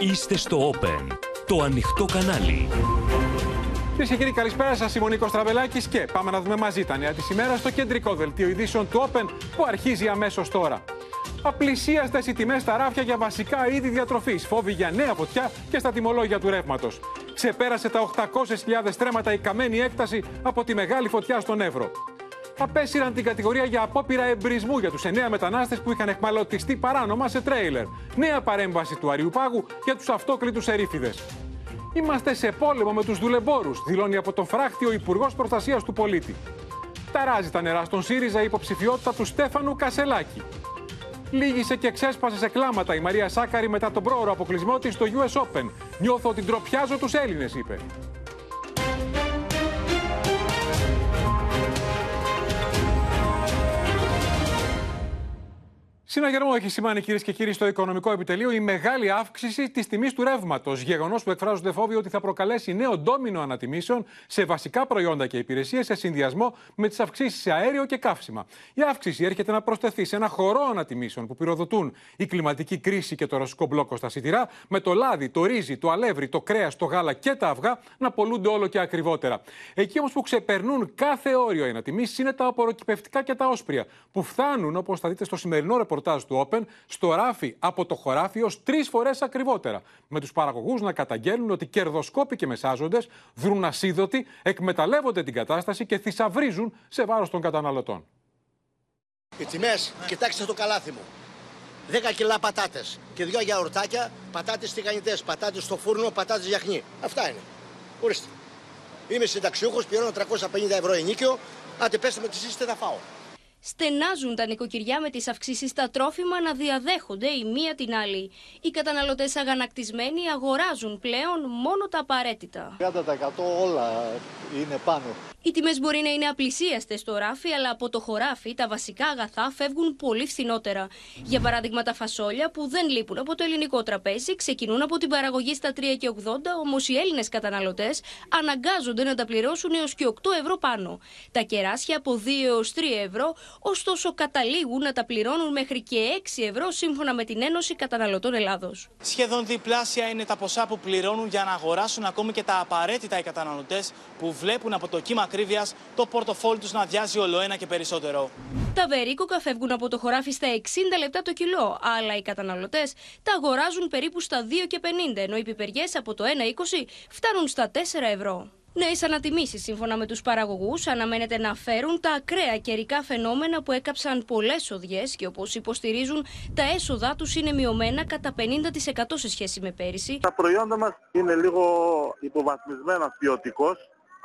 Είστε στο Open, το ανοιχτό κανάλι. Κυρίες και κύριοι, καλησπέρα σας. Είμαι ο Νίκος Τραβελάκης και πάμε να δούμε μαζί τα νέα της ημέρας στο κεντρικό δελτίο ειδήσεων του Open που αρχίζει αμέσως τώρα. Απλησίαστε οι τιμές στα ράφια για βασικά είδη διατροφής. Φόβη για νέα φωτιά και στα τιμολόγια του ρεύματος. Ξεπέρασε τα 800.000 στρέμματα η καμένη έκταση από τη μεγάλη φωτιά στον Εύρο. Απέσυραν την κατηγορία για απόπειρα εμπρισμού για τους εννέα μετανάστες που είχαν εχμαλωτιστεί παράνομα σε τρέιλερ. Νέα παρέμβαση του Αριουπάγου για τους αυτόκλητους ερήφιδε. Είμαστε σε πόλεμο με τους δουλεμπόρους, δηλώνει από τον φράχτη ο Υπουργός Προστασίας του Πολίτη. Ταράζει τα νερά στον ΣΥΡΙΖΑ η υποψηφιότητα του Στέφανου Κασελάκη. Λίγησε και ξέσπασε σε κλάματα η Μαρία Σάκαρη μετά τον πρόωρο αποκλεισμό της στο US Open. Νιώθω ότι ντροπιάζω τους Έλληνες, είπε. Συναγερμό έχει σημάνει κυρίες και κύριοι στο οικονομικό επιτελείο η μεγάλη αύξηση της τιμής του ρεύματος. Γεγονός που εκφράζονται φόβοι ότι θα προκαλέσει νέο ντόμινο ανατιμήσεων σε βασικά προϊόντα και υπηρεσίες σε συνδυασμό με τις αυξήσεις σε αέριο και καύσιμα. Η αύξηση έρχεται να προσθεθεί σε ένα χορό ανατιμήσεων που πυροδοτούν η κλιματική κρίση και το ρωσικό μπλόκο στα σιτηρά, με το λάδι, το ρύζι, το αλεύρι, το κρέας, το γάλα και τα αυγά να πολλούνται όλο και ακριβότερα. Εκεί όμως που ξεπερνούν κάθε όριο οι ανατιμήσεις είναι τα απορροκυπευτικά και τα όσπρια, που φτάνουν, όπως θα δείτε στο σημερινό ρεπορτάζ του Open στο ράφι από το χωράφι ως τρεις φορές ακριβότερα. Με τους παραγωγούς να καταγγέλνουν ότι κερδοσκόποι και μεσάζοντες δρούν ασίδωτοι, εκμεταλλεύονται την κατάσταση και θησαυρίζουν σε βάρος των καταναλωτών. Οι τιμές, κοιτάξτε το καλάθι μου. 10 κιλά πατάτες και δύο γιαουρτάκια, πατάτες τηγανιτές, πατάτες στο φούρνο, πατάτες γιαχνί. Αυτά είναι. Ορίστε. Είμαι συνταξιούχος, πληρώνω 350 ευρώ ενίκιο. Άντε, πέστε με τις είστε, θα φάω στενάζουν τα νοικοκυριά με τις αυξήσεις στα τρόφιμα να διαδέχονται η μία την άλλη. Οι καταναλωτές αγανακτισμένοι αγοράζουν πλέον μόνο τα απαραίτητα. 30% όλα είναι πάνω. Οι τιμές μπορεί να είναι απλησίαστες στο ράφι, αλλά από το χωράφι τα βασικά αγαθά φεύγουν πολύ φθηνότερα. Για παράδειγμα, τα φασόλια που δεν λείπουν από το ελληνικό τραπέζι ξεκινούν από την παραγωγή στα 3,80, όμως οι Έλληνες καταναλωτές αναγκάζονται να τα πληρώσουν έως και 8 ευρώ πάνω. Τα κεράσια από 2 έως 3 ευρώ, ωστόσο καταλήγουν να τα πληρώνουν μέχρι και 6 ευρώ σύμφωνα με την Ένωση Καταναλωτών Ελλάδος. Σχεδόν διπλάσια είναι τα ποσά που πληρώνουν για να αγοράσουν ακόμη και τα απαραίτητα οι καταναλωτές που βλέπουν από το κύμα ακρίβειας το πορτοφόλι τους να αδειάζει όλο ένα και περισσότερο. Τα βερίκοκα φεύγουν από το χωράφι στα 60 λεπτά το κιλό, αλλά οι καταναλωτές τα αγοράζουν περίπου στα 2,50, ενώ οι πιπεριές από το 1,20 φτάνουν στα 4 ευρώ. Νέες ανατιμήσεις, σύμφωνα με τους παραγωγούς, αναμένεται να φέρουν τα ακραία καιρικά φαινόμενα που έκαψαν πολλές οδιές και όπως υποστηρίζουν, τα έσοδά τους είναι μειωμένα κατά 50% σε σχέση με πέρυσι. Τα προϊόντα μας είναι λίγο υποβαθμισμένα ποιοτικώς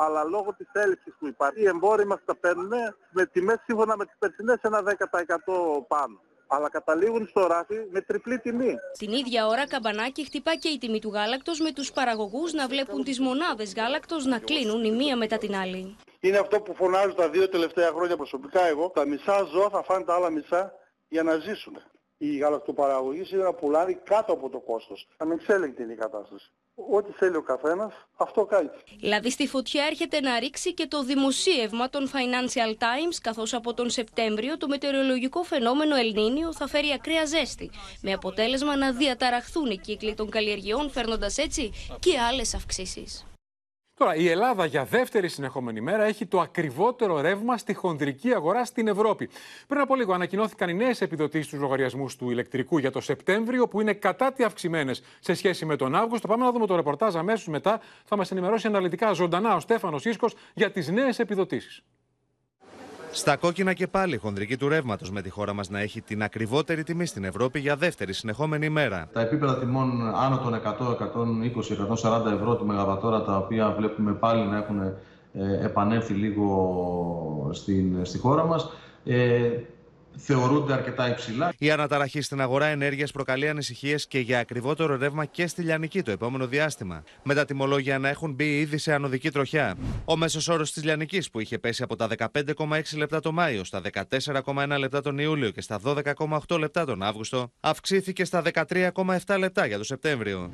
αλλά λόγω της έλλειψης που υπάρχει, οι εμπόροι μας τα παίρνουν με τιμές σύμφωνα με τις περσινές ένα 10% πάνω. Αλλά καταλήγουν στο ράφι με τριπλή τιμή. Την ίδια ώρα, καμπανάκι χτυπά και η τιμή του γάλακτος με τους παραγωγούς να βλέπουν τις μονάδες γάλακτος να κλείνουν η μία μετά την άλλη. Είναι αυτό που φωνάζω τα δύο τελευταία χρόνια προσωπικά εγώ. Τα μισά ζώα θα φάνε τα άλλα μισά για να ζήσουν. Οι γαλακτοπαραγωγοί είναι να πουλάνε κάτω από το κόστος. Ανεξέλεγκτη είναι η κατάσταση ό,τι θέλει ο καθένας, αυτό κάνει. Δηλαδή στη φωτιά έρχεται να ρίξει και το δημοσίευμα των Financial Times, καθώς από τον Σεπτέμβριο το μετεωρολογικό φαινόμενο Ελνίνιο θα φέρει ακραία ζέστη. Με αποτέλεσμα να διαταραχθούν οι κύκλοι των καλλιεργειών, φέρνοντας έτσι και άλλες αυξήσεις. Τώρα, η Ελλάδα για δεύτερη συνεχόμενη μέρα έχει το ακριβότερο ρεύμα στη χονδρική αγορά στην Ευρώπη. Πριν από λίγο ανακοινώθηκαν οι νέες επιδοτήσεις στους λογαριασμούς του ηλεκτρικού για το Σεπτέμβριο, που είναι κατά τη αυξημένες σε σχέση με τον Αύγουστο. Πάμε να δούμε το ρεπορτάζ αμέσως μετά. Θα μας ενημερώσει αναλυτικά ζωντανά ο Στέφανος Ίσκος για τις νέες επιδοτήσεις. Στα κόκκινα και πάλι χονδρική του ρεύματος με τη χώρα μας να έχει την ακριβότερη τιμή στην Ευρώπη για δεύτερη συνεχόμενη ημέρα. Τα επίπεδα τιμών άνω των 100, 120, 140 ευρώ τη μεγαβατόρα, τα οποία βλέπουμε πάλι να έχουν ε, επανέλθει λίγο στην, στη χώρα μας. Ε, θεωρούνται αρκετά υψηλά. Η αναταραχή στην αγορά ενέργειας προκαλεί ανησυχίες και για ακριβότερο ρεύμα και στη Λιανική το επόμενο διάστημα. Με τα τιμολόγια να έχουν μπει ήδη σε ανωδική τροχιά. Ο μέσος όρος της Λιανικής που είχε πέσει από τα 15,6 λεπτά το Μάιο στα 14,1 λεπτά τον Ιούλιο και στα 12,8 λεπτά τον Αύγουστο, αυξήθηκε στα 13,7 λεπτά για το Σεπτέμβριο.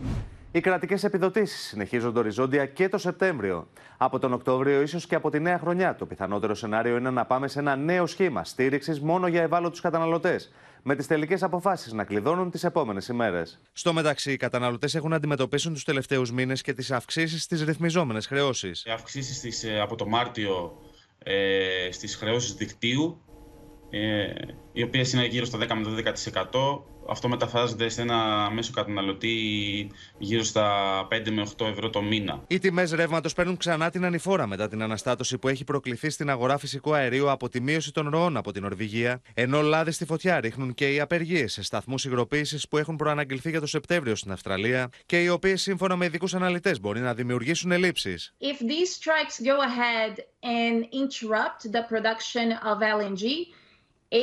Οι κρατικές επιδοτήσεις συνεχίζονται οριζόντια και το Σεπτέμβριο. Από τον Οκτώβριο, ίσως και από τη νέα χρονιά, το πιθανότερο σενάριο είναι να πάμε σε ένα νέο σχήμα στήριξης μόνο για ευάλωτους καταναλωτές. Με τις τελικές αποφάσεις να κλειδώνουν τις επόμενες ημέρες. Στο μεταξύ, οι καταναλωτές έχουν να αντιμετωπίσουν τους τελευταίους μήνες και τις αυξήσεις στις ρυθμιζόμενες χρεώσεις. Οι αυξήσεις ε, από το Μάρτιο ε, στις χρεώσεις δικτύου, ε, οι οποίε είναι γύρω στο 10 με 12%. Αυτό μεταφράζεται σε ένα μέσο καταναλωτή γύρω στα 5 με 8 ευρώ το μήνα. Οι τιμές ρεύματος παίρνουν ξανά την ανηφόρα μετά την αναστάτωση που έχει προκληθεί στην αγορά φυσικού αερίου από τη μείωση των ροών από την Νορβηγία, ενώ λάδι στη φωτιά ρίχνουν και οι απεργίες σε σταθμούς υγροποίησης που έχουν προαναγγελθεί για το Σεπτέμβριο στην Αυστραλία και οι οποίες σύμφωνα με ειδικούς αναλυτές μπορεί να δημιουργήσουν ελλείψεις. If these strikes go ahead and interrupt the production of LNG,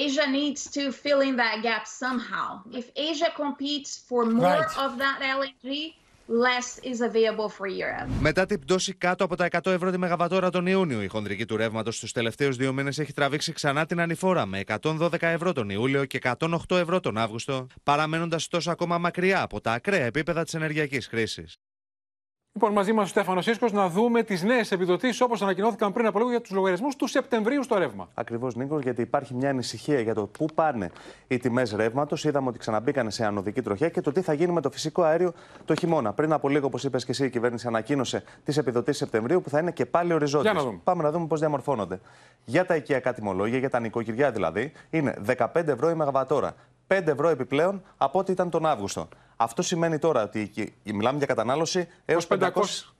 Asia needs to fill in that gap somehow. If Asia competes for more Right. of that LNG, less is available for Europe. Μετά την πτώση κάτω από τα 100 ευρώ τη Μεγαβατόρα τον Ιούνιο, η χονδρική του ρεύματος στου τελευταίους δύο μήνες έχει τραβήξει ξανά την ανηφόρα με 112 ευρώ τον Ιούλιο και 108 ευρώ τον Αύγουστο, παραμένοντας τόσο ακόμα μακριά από τα ακραία επίπεδα της ενεργειακής κρίση. Λοιπόν, μαζί μας ο Στέφανος Σίσκο να δούμε τις νέες επιδοτήσεις όπως ανακοινώθηκαν πριν από λίγο για τους λογαριασμούς του Σεπτεμβρίου στο ρεύμα. Ακριβώς, Νίκος, γιατί υπάρχει μια ανησυχία για το πού πάνε οι τιμές ρεύματος. Είδαμε ότι ξαναμπήκαν σε ανωδική τροχιά και το τι θα γίνει με το φυσικό αέριο το χειμώνα. Πριν από λίγο, όπως είπες και εσύ, η κυβέρνηση ανακοίνωσε τις επιδοτήσεις Σεπτεμβρίου που θα είναι και πάλι οριζόντιες. Για να δούμε. Πάμε να δούμε πώς διαμορφώνονται. Για τα οικιακά τιμολόγια, για τα νοικοκυριά δηλαδή, είναι 15 ευρώ η Μεγαβατόρα. 5 ευρώ επιπλέον από ό,τι ήταν τον Αύγουστο. Αυτό σημαίνει τώρα ότι η- μιλάμε για κατανάλωση έως 500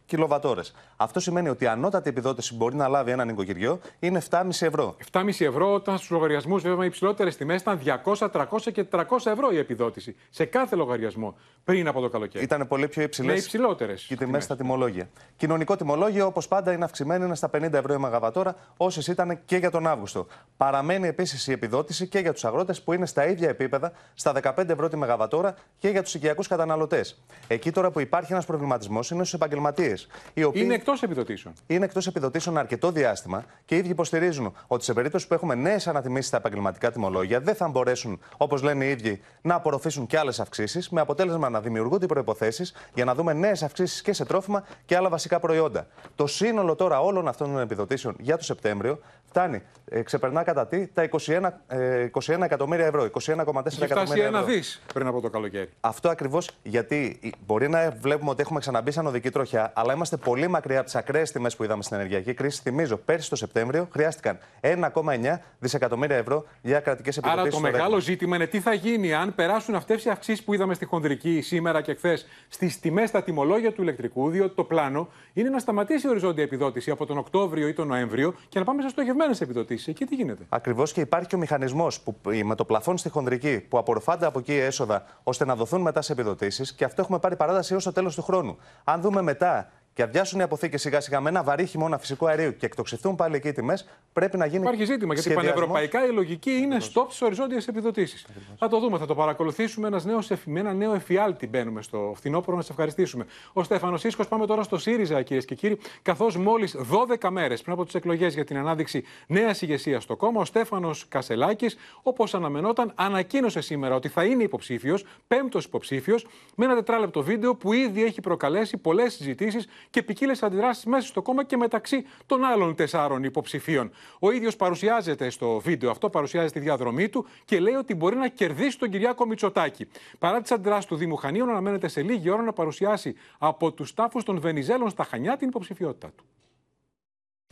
κιλοβατόρες. Αυτό σημαίνει ότι η ανώτατη επιδότηση που μπορεί να λάβει ένα νοικοκυριό είναι 7,5 ευρώ. 7,5 ευρώ όταν στους λογαριασμούς, βέβαια, οι υψηλότερες τιμές ήταν 200, 300 και 400 ευρώ η επιδότηση σε κάθε λογαριασμό πριν από το καλοκαίρι. Ήταν πολύ πιο υψηλές Με υψηλότερες. οι τιμές στα τιμολόγια. Κοινωνικό τιμολόγιο, όπως πάντα, είναι αυξημένο, είναι στα 50 ευρώ η Μεγαβατόρα, όσες ήταν και για τον Αύγουστο. Παραμένει επίσης η επιδότηση και για τους αγρότες που είναι στα ίδια επίπεδα, στα 15 ευρώ τη Μεγαβατόρα και για τους οικιακούς καταναλωτές. Εκεί τώρα που υπάρχει ένας προβληματισμός είναι στους επαγγελματίες. Οι οποίοι Είναι εκτός επιδοτήσεων. είναι εκτός επιδοτήσεων αρκετό διάστημα και οι ίδιοι υποστηρίζουν ότι σε περίπτωση που έχουμε νέες ανατιμήσεις στα επαγγελματικά τιμολόγια δεν θα μπορέσουν, όπως λένε οι ίδιοι, να απορροφήσουν και άλλες αυξήσεις, με αποτέλεσμα να δημιουργούνται οι προποθέσει για να δούμε νέες αυξήσεις και σε τρόφιμα και άλλα βασικά προϊόντα. Το σύνολο τώρα όλων αυτών των επιδοτήσεων για το Σεπτέμβριο φτάνει, ε, ξεπερνά κατά τι τα 21, ε, 21 εκατομμύρια ευρώ, 21,4 Είχε φτάσει εκατομμύρια ένα ευρώ. δις πριν από το καλοκαίρι. Αυτό ακριβώς γιατί μπορεί να βλέπουμε ότι έχουμε ξαναμπεί σαν οδική τροχιά, αλλά είμαστε πολύ μακριά από τις ακραίες τιμές που είδαμε στην ενεργειακή κρίση. Θυμίζω, πέρσι το Σεπτέμβριο χρειάστηκαν 1,9 δισεκατομμύρια ευρώ για κρατικές επιδοτήσει. Άρα το μεγάλο ζήτημα είναι τι θα γίνει αν περάσουν αυτές οι αυξήσεις που είδαμε στη χονδρική σήμερα και χθες στις τιμές στα τιμολόγια του ηλεκτρικού, διότι το πλάνο είναι να σταματήσει η οριζόντια επιδότηση από τον Οκτώβριο ή τον Νοέμβριο και να πάμε σε στοχευμένες επιδοτήσεις. Εκεί τι γίνεται; Ακριβώς και υπάρχει και ο μηχανισμός με το πλαφόν στη χονδρική που απορροφάνται από εκεί έσοδα ώστε να δοθούν μετά σε επιδοτήσεις και αυτό έχουμε πάρει παράταση έως το τέλος του χρόνου. Αν δούμε μετά και αδειάσουν οι αποθήκες σιγά σιγά με ένα βαρύ χειμώνα φυσικού αερίου και εκτοξευτούν πάλι εκεί οι τιμές, πρέπει να γίνει. Υπάρχει ζήτημα γιατί σχεδιασμός. πανευρωπαϊκά η λογική είναι stop στις οριζόντιες επιδοτήσεις. Θα το δούμε, θα το παρακολουθήσουμε. Ένας νέος, εφ- με ένα νέο εφιάλτη μπαίνουμε στο φθινόπωρο να σε ευχαριστήσουμε. Ο Στέφανος Σίσκο, πάμε τώρα στο ΣΥΡΙΖΑ, κυρίες και κύριοι. Καθώς μόλις 12 μέρες πριν από τις εκλογές για την ανάδειξη νέας ηγεσίας στο κόμμα, ο Στέφανος Κασελάκης, όπως αναμενόταν, ανακοίνωσε σήμερα ότι θα είναι υποψήφιος, πέμπτος υποψήφιος, με ένα τετράλεπτο βίντεο που ήδη έχει προκαλέσει πολλές συζητήσεις και ποικίλες αντιδράσεις μέσα στο κόμμα και μεταξύ των άλλων τεσσάρων υποψηφίων. Ο ίδιος παρουσιάζεται στο βίντεο αυτό, παρουσιάζει τη διαδρομή του και λέει ότι μπορεί να κερδίσει τον Κυριάκο Μητσοτάκη. Παρά τις αντιδράσεις του Δήμου Χανίων, αναμένεται σε λίγη ώρα να παρουσιάσει από τους τάφους των Βενιζέλων στα Χανιά την υποψηφιότητά του.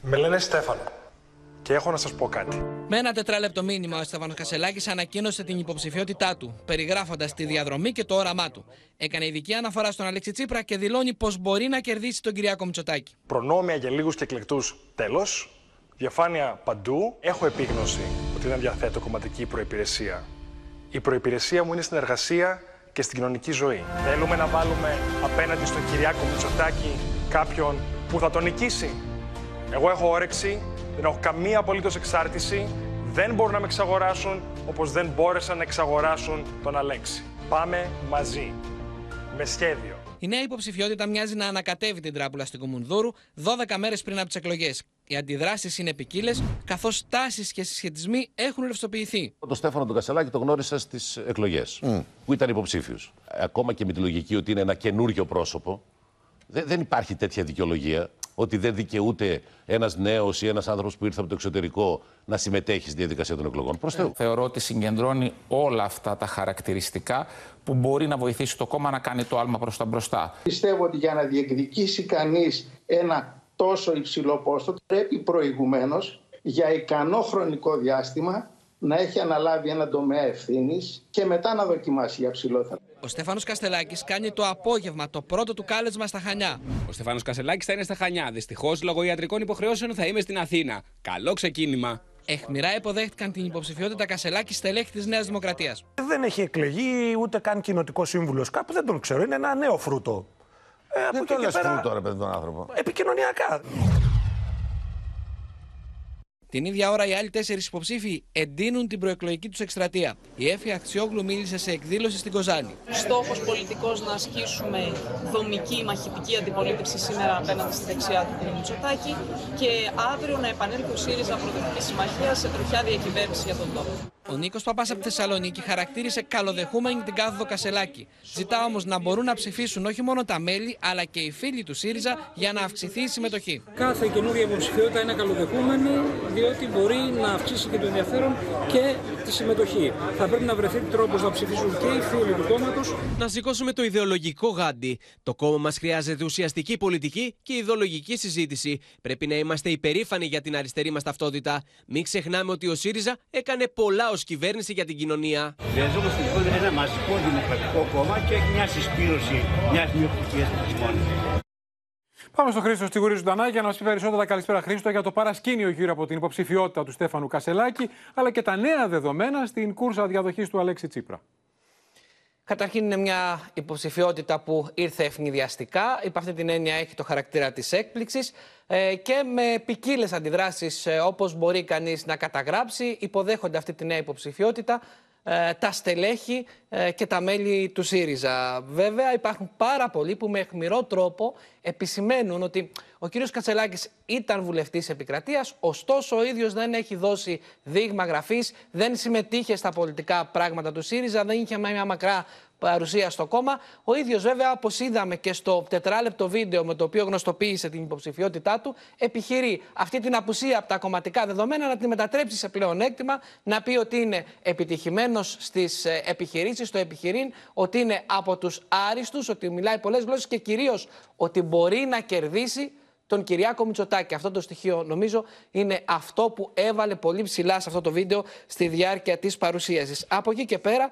Με λένε Στέφανο. Και έχω να σας πω κάτι. Με ένα τετράλεπτο μήνυμα, ο Στέφανο Κασελάκης ανακοίνωσε την υποψηφιότητά του, περιγράφοντας τη διαδρομή και το όραμά του. Έκανε ειδική αναφορά στον Αλέξη Τσίπρα και δηλώνει πως μπορεί να κερδίσει τον Κυριάκο Μητσοτάκη. Προνόμια για λίγους και εκλεκτούς τέλος. Διαφάνεια παντού. Έχω επίγνωση ότι δεν διαθέτω κομματική προϋπηρεσία. Η προϋπηρεσία μου είναι στην εργασία και στην κοινωνική ζωή. Θέλουμε να βάλουμε απέναντι στον Κυριάκο Μητσοτάκη κάποιον που θα τον νικήσει. Εγώ έχω όρεξη, δεν έχω καμία απολύτως εξάρτηση, δεν μπορούν να με εξαγοράσουν όπως δεν μπόρεσαν να εξαγοράσουν τον Αλέξη. Πάμε μαζί, με σχέδιο. Η νέα υποψηφιότητα μοιάζει να ανακατεύει την τράπουλα στην Κομουνδούρου 12 μέρες πριν από τις εκλογές. Οι αντιδράσεις είναι ποικίλες, καθώς τάσεις και συσχετισμοί έχουν ρευστοποιηθεί. Τον Στέφανο τον Κασελάκη τον γνώρισα στις εκλογές, που ήταν υποψήφιος. Ακόμα και με τη λογική ότι είναι ένα καινούριο πρόσωπο, δεν, δεν υπάρχει τέτοια δικαιολογία ότι δεν δικαιούται ένας νέος ή ένας άνθρωπος που ήρθε από το εξωτερικό να συμμετέχει στη διαδικασία των εκλογών. Προς Θεού. Θεωρώ ότι συγκεντρώνει όλα αυτά τα χαρακτηριστικά που μπορεί να βοηθήσει το κόμμα να κάνει το άλμα προς τα μπροστά. Πιστεύω ότι για να διεκδικήσει κανείς ένα τόσο υψηλό πόστο, πρέπει προηγουμένως για ικανό χρονικό διάστημα να έχει αναλάβει ένα τομέα ευθύνης και μετά να δοκιμάσει για ψηλό Ο Στέφανο Καστελάκης κάνει το απόγευμα το πρώτο του κάλεσμα στα Χανιά. Ο Στέφανο Καστελάκης θα είναι στα Χανιά. Δυστυχώς, λόγω ιατρικών υποχρεώσεων, θα είμαι στην Αθήνα. Καλό ξεκίνημα. Εχμηρά υποδέχτηκαν την υποψηφιότητα Κασελάκη στελέχη της Νέας Δημοκρατίας. Δεν έχει εκλεγεί ούτε καν κοινοτικό σύμβουλος κάπου, δεν τον ξέρω. Είναι ένα νέο φρούτο. Ε, δεν το λες φρούτο, ρε παιδί, τον άνθρωπο. Επικοινωνιακά. Την ίδια ώρα οι άλλοι τέσσερις υποψήφοι εντείνουν την προεκλογική τους εκστρατεία. Η Έφη Αξιόγλου μίλησε σε εκδήλωση στην Κοζάνη. Στόχος πολιτικός να ασκήσουμε δομική μαχητική αντιπολίτευση σήμερα απέναντι στη δεξιά του κ. Μητσοτάκη και αύριο να επανέλθει ο ΣΥΡΙΖΑ Προοδευτική Συμμαχίας σε τροχιά διακυβέρνηση για τον τόπο. Ο Νίκος Παπάς από Θεσσαλονίκη χαρακτήρισε καλοδεχούμενη την κάθοδο Κασελάκη. Ζητά όμως να μπορούν να ψηφίσουν όχι μόνο τα μέλη, αλλά και οι φίλοι του ΣΥΡΙΖΑ για να αυξηθεί η συμμετοχή. Κάθε καινούργια υποψηφιότητα είναι καλοδεχούμενη, διότι μπορεί να αυξήσει και το ενδιαφέρον και τη συμμετοχή. Θα πρέπει να βρεθεί τρόπος να ψηφίσουν και οι φίλοι του κόμματος. Να σηκώσουμε το ιδεολογικό γάντι. Το κόμμα μας χρειάζεται ουσιαστική πολιτική και ιδεολογική συζήτηση. Πρέπει να είμαστε υπερήφανοι για την αριστερή μας ταυτότητα. Μην ξεχνάμε ότι ο ΣΥΡΙΖΑ έκανε πολλά ως κυβέρνηση για την κοινωνία. Χρειαζόμαστε λοιπόν ένα μαζικό δημοκρατικό κόμμα και όχι μια συσπήρωση μιας μειοψηφία μόνο. Πάμε στο Χρήστο Τσιγουρή Ζουντανά για να μας πει περισσότερα. Καλησπέρα, Χρήστο, για το παρασκήνιο γύρω από την υποψηφιότητα του Στέφανου Κασελάκη, αλλά και τα νέα δεδομένα στην κούρσα διαδοχής του Αλέξη Τσίπρα. Καταρχήν είναι μια υποψηφιότητα που ήρθε ευνηδιαστικά. Υπ' αυτή την έννοια έχει το χαρακτήρα της έκπληξης ε, και με ποικίλες αντιδράσεις ε, όπως μπορεί κανείς να καταγράψει υποδέχονται αυτή τη νέα υποψηφιότητα ε, τα στελέχη ε, και τα μέλη του ΣΥΡΙΖΑ. Βέβαια υπάρχουν πάρα πολλοί που με αιχμηρό τρόπο επισημαίνουν ότι ο κύριος Κατσελάκης ήταν βουλευτής επικρατείας, ωστόσο ο ίδιος δεν έχει δώσει δείγμα γραφής, δεν συμμετείχε στα πολιτικά πράγματα του ΣΥΡΙΖΑ, δεν είχε μια μακρά παρουσία στο κόμμα. Ο ίδιος, βέβαια, όπως είδαμε και στο τετράλεπτο βίντεο με το οποίο γνωστοποίησε την υποψηφιότητά του, επιχειρεί αυτή την απουσία από τα κομματικά δεδομένα να την μετατρέψει σε πλεονέκτημα, να πει ότι είναι επιτυχημένος στις ε, επιχειρήσεις, στο επιχειρήν, ότι είναι από τους άριστους, ότι μιλάει πολλές γλώσσες και κυρίως ότι μπορεί να κερδίσει τον Κυριάκο Μητσοτάκη. Αυτό το στοιχείο νομίζω είναι αυτό που έβαλε πολύ ψηλά σε αυτό το βίντεο στη διάρκεια της παρουσίασης. Από εκεί και πέρα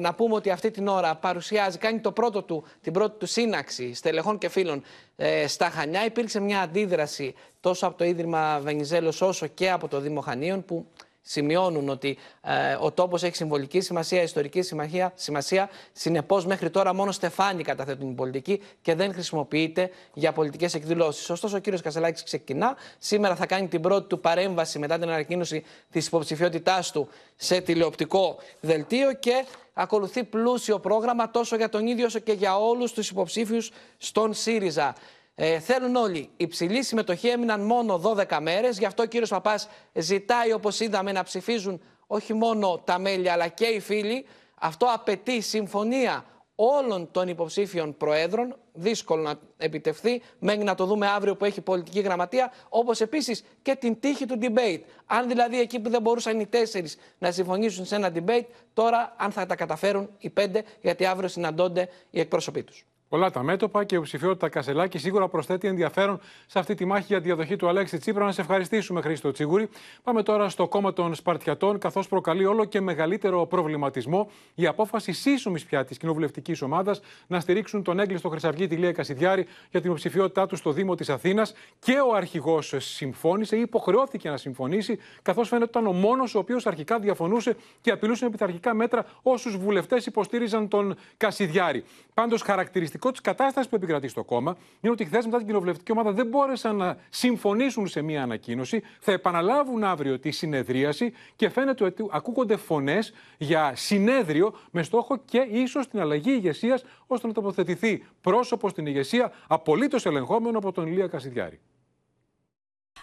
να πούμε ότι αυτή την ώρα παρουσιάζει, κάνει το πρώτο του, την πρώτη του σύναξη στελεχών και φίλων ε, στα Χανιά. Υπήρξε μια αντίδραση τόσο από το Ίδρυμα Βενιζέλος όσο και από το Δήμο Χανίων που σημειώνουν ότι ε, ο τόπος έχει συμβολική σημασία, ιστορική σημασία. σημασία. Συνεπώς, μέχρι τώρα μόνο στεφάνι καταθέτουν την πολιτική και δεν χρησιμοποιείται για πολιτικές εκδηλώσεις. Ωστόσο, ο κύριος Κασελάκης ξεκινά. Σήμερα θα κάνει την πρώτη του παρέμβαση μετά την ανακοίνωση της υποψηφιότητάς του σε τηλεοπτικό δελτίο και ακολουθεί πλούσιο πρόγραμμα τόσο για τον ίδιο όσο και για όλους τους υποψήφιους στον ΣΥΡΙΖΑ. Ε, θέλουν όλοι. Υψηλή συμμετοχή έμειναν μόνο 12 μέρες. Γι' αυτό ο κύριος Παπάς ζητάει, όπως είδαμε, να ψηφίζουν όχι μόνο τα μέλη αλλά και οι φίλοι. Αυτό απαιτεί συμφωνία όλων των υποψήφιων προέδρων. Δύσκολο να επιτευχθεί, μέχρι να το δούμε αύριο που έχει πολιτική γραμματεία. Όπως επίσης και την τύχη του debate. Αν δηλαδή εκεί που δεν μπορούσαν οι τέσσερις να συμφωνήσουν σε ένα debate, τώρα αν θα τα καταφέρουν οι πέντε, γιατί αύριο συναντώνται οι εκπρόσωποι τους. Πολλά τα μέτωπα και η ψηφιότητα Κασελάκη σίγουρα προσθέτει ενδιαφέρον σε αυτή τη μάχη για τη διαδοχή του Αλέξη Τσίπρα. Να σε ευχαριστήσουμε, Χρήστο Τσίγουρη. Πάμε τώρα στο κόμμα των Σπαρτιατών, καθώς προκαλεί όλο και μεγαλύτερο προβληματισμό η απόφαση σύσσωμης πια της κοινοβουλευτικής ομάδας να στηρίξουν τον έγκλειστο Χρυσαυγή Λία Κασιδιάρη για την ψηφιότητά του στο Δήμο της Αθήνας. Και ο αρχηγός συμφώνησε ή υποχρεώθηκε να συμφωνήσει, καθώς φαίνεται ήταν ο μόνος ο οποίος αρχικά διαφωνούσε και απειλούσε με πειθαρχικά μέτρα όσους βουλευτές υποστήριζαν τον Κασιδιάρη. Πάντως, χαρακτηριστικό χαρακτηριστικό της κατάστασης που επικρατεί στο κόμμα είναι ότι χθες μετά την κοινοβουλευτική ομάδα δεν μπόρεσαν να συμφωνήσουν σε μία ανακοίνωση. Θα επαναλάβουν αύριο τη συνεδρίαση και φαίνεται ότι ακούγονται φωνές για συνέδριο με στόχο και ίσως την αλλαγή ηγεσίας ώστε να τοποθετηθεί πρόσωπος στην ηγεσία απολύτως ελεγχόμενο από τον Ηλία Κασιδιάρη.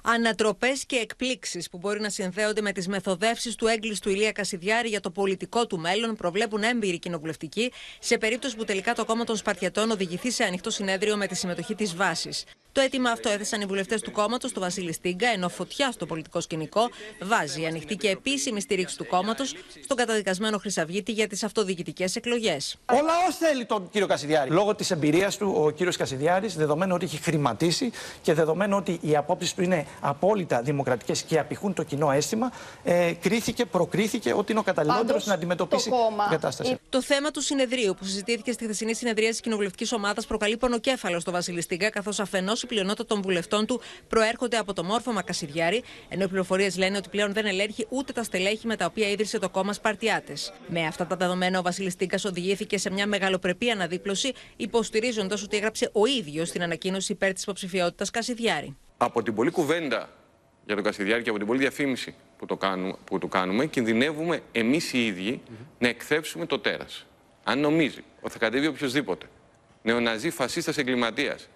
Ανατροπές και εκπλήξεις που μπορεί να συνδέονται με τις μεθοδεύσεις του έγκλειστου Ηλία Κασιδιάρη για το πολιτικό του μέλλον προβλέπουν έμπειροι κοινοβουλευτικοί σε περίπτωση που τελικά το κόμμα των Σπαρτιατών οδηγηθεί σε ανοιχτό συνέδριο με τη συμμετοχή της βάσης. Το αίτημα αυτό έθεσαν οι βουλευτές του κόμματος του Βασίλη Στίγκα, ενώ φωτιά στο πολιτικό σκηνικό βάζει ανοιχτή και επίσημη στήριξη του κόμματος στον καταδικασμένο Χρυσαυγίτη για τις αυτοδιοικητικές εκλογές. Ο λαός θέλει τον κύριο Κασιδιάρη. Λόγω της εμπειρίας του, ο κύριος Κασιδιάρης, δεδομένου ότι έχει χρηματίσει και δεδομένου ότι οι απόψεις του είναι απόλυτα δημοκρατικές και απηχούν το κοινό αίσθημα, ε, κρίθηκε, προκρίθηκε ότι είναι ο καταλληλότερος να αντιμετωπίσει την κατάσταση. Το θέμα του συνεδρίου που συζητήθηκε στη χθεσινή συνεδρία της κοινοβουλευτικής ομάδας προκαλεί πονοκέφαλο στο Βασίλη Στίγκα, καθώς αφενός η πλειονότητα των βουλευτών του προέρχονται από το μόρφωμα Κασιδιάρη, ενώ οι πληροφορίες λένε ότι πλέον δεν ελέγχει ούτε τα στελέχη με τα οποία ίδρυσε το κόμμα Σπαρτιάτες. Με αυτά τα δεδομένα, ο Βασίλης Τίγκα οδηγήθηκε σε μια μεγαλοπρεπή αναδίπλωση, υποστηρίζοντας ότι έγραψε ο ίδιος την ανακοίνωση υπέρ της υποψηφιότητας Κασιδιάρη. Από την πολλή κουβέντα για τον Κασιδιάρη και από την πολλή διαφήμιση που το κάνουμε, που το κάνουμε κινδυνεύουμε εμείς οι ίδιοι να εκθέψουμε το τέρας. Αν νομίζει ότι θα κατέβει οποιοδήποτε νεοναζί φασίστας εγκληματίας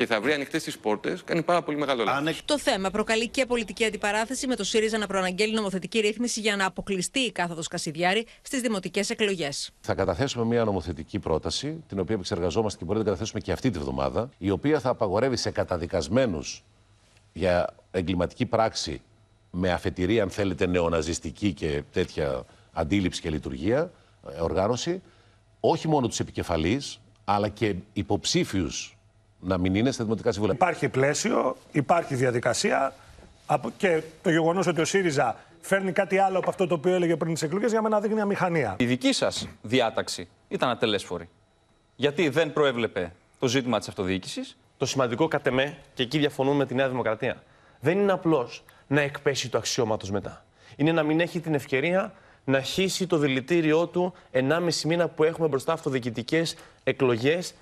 και θα βρει ανοιχτές τις πόρτες, κάνει πάρα πολύ μεγάλο λάθος. Το θέμα προκαλεί και πολιτική αντιπαράθεση με το ΣΥΡΙΖΑ να προαναγγέλει νομοθετική ρύθμιση για να αποκλειστεί η κάθοδος Κασιδιάρη στις δημοτικές εκλογές. Θα καταθέσουμε μια νομοθετική πρόταση, την οποία επεξεργαζόμαστε και μπορείτε να καταθέσουμε και αυτή τη βδομάδα, η οποία θα απαγορεύει σε καταδικασμένους για εγκληματική πράξη με αφετηρία, αν θέλετε, νεοναζιστική και τέτοια αντίληψη και λειτουργία, ε, οργάνωση, όχι μόνο τους επικεφαλείς, αλλά και υποψήφιους να μην είναι στα δημοτικά συμβούλια. Υπάρχει πλαίσιο, υπάρχει διαδικασία και το γεγονός ότι ο ΣΥΡΙΖΑ φέρνει κάτι άλλο από αυτό το οποίο έλεγε πριν τις εκλογές για μένα δείχνει αμηχανία. Η δική σας διάταξη ήταν ατελέσφορη. Γιατί δεν προέβλεπε το ζήτημα της αυτοδιοίκησης; Το σημαντικό κατ' εμέ, και εκεί διαφωνούμε με τη Νέα Δημοκρατία, δεν είναι απλώς να εκπέσει το αξιώματο μετά. Είναι να μην έχει την ευκαιρία να χύσει το δηλητήριό του 1,5 μήνα που έχουμε μπροστά αυτοδιοικητικές εκλογές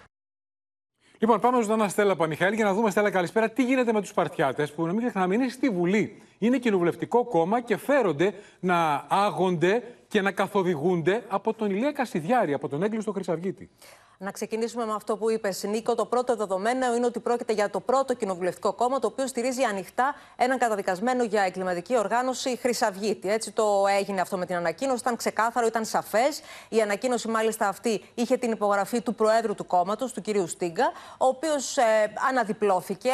Λοιπόν, πάμε στον Στέλλα Παμιχαήλ για να δούμε, Στέλλα, καλησπέρα, τι γίνεται με τους Παρτιάτες που να μην ξεχνάμε είναι στη Βουλή. Είναι κοινοβουλευτικό κόμμα και φέρονται να άγονται και να καθοδηγούνται από τον Ηλία Κασιδιάρη, από τον έγκλειστο Χρυσαυγίτη. Να ξεκινήσουμε με αυτό που είπες, Νίκο. Το πρώτο δεδομένο είναι ότι πρόκειται για το πρώτο κοινοβουλευτικό κόμμα το οποίο στηρίζει ανοιχτά έναν καταδικασμένο για εγκληματική οργάνωση Χρυσαυγίτη. Έτσι το έγινε αυτό με την ανακοίνωση. Ήταν ξεκάθαρο, ήταν σαφές. Η ανακοίνωση, μάλιστα, αυτή είχε την υπογραφή του Προέδρου του κόμματος, του κυρίου Στίγκα, ο οποίος ε, αναδιπλώθηκε.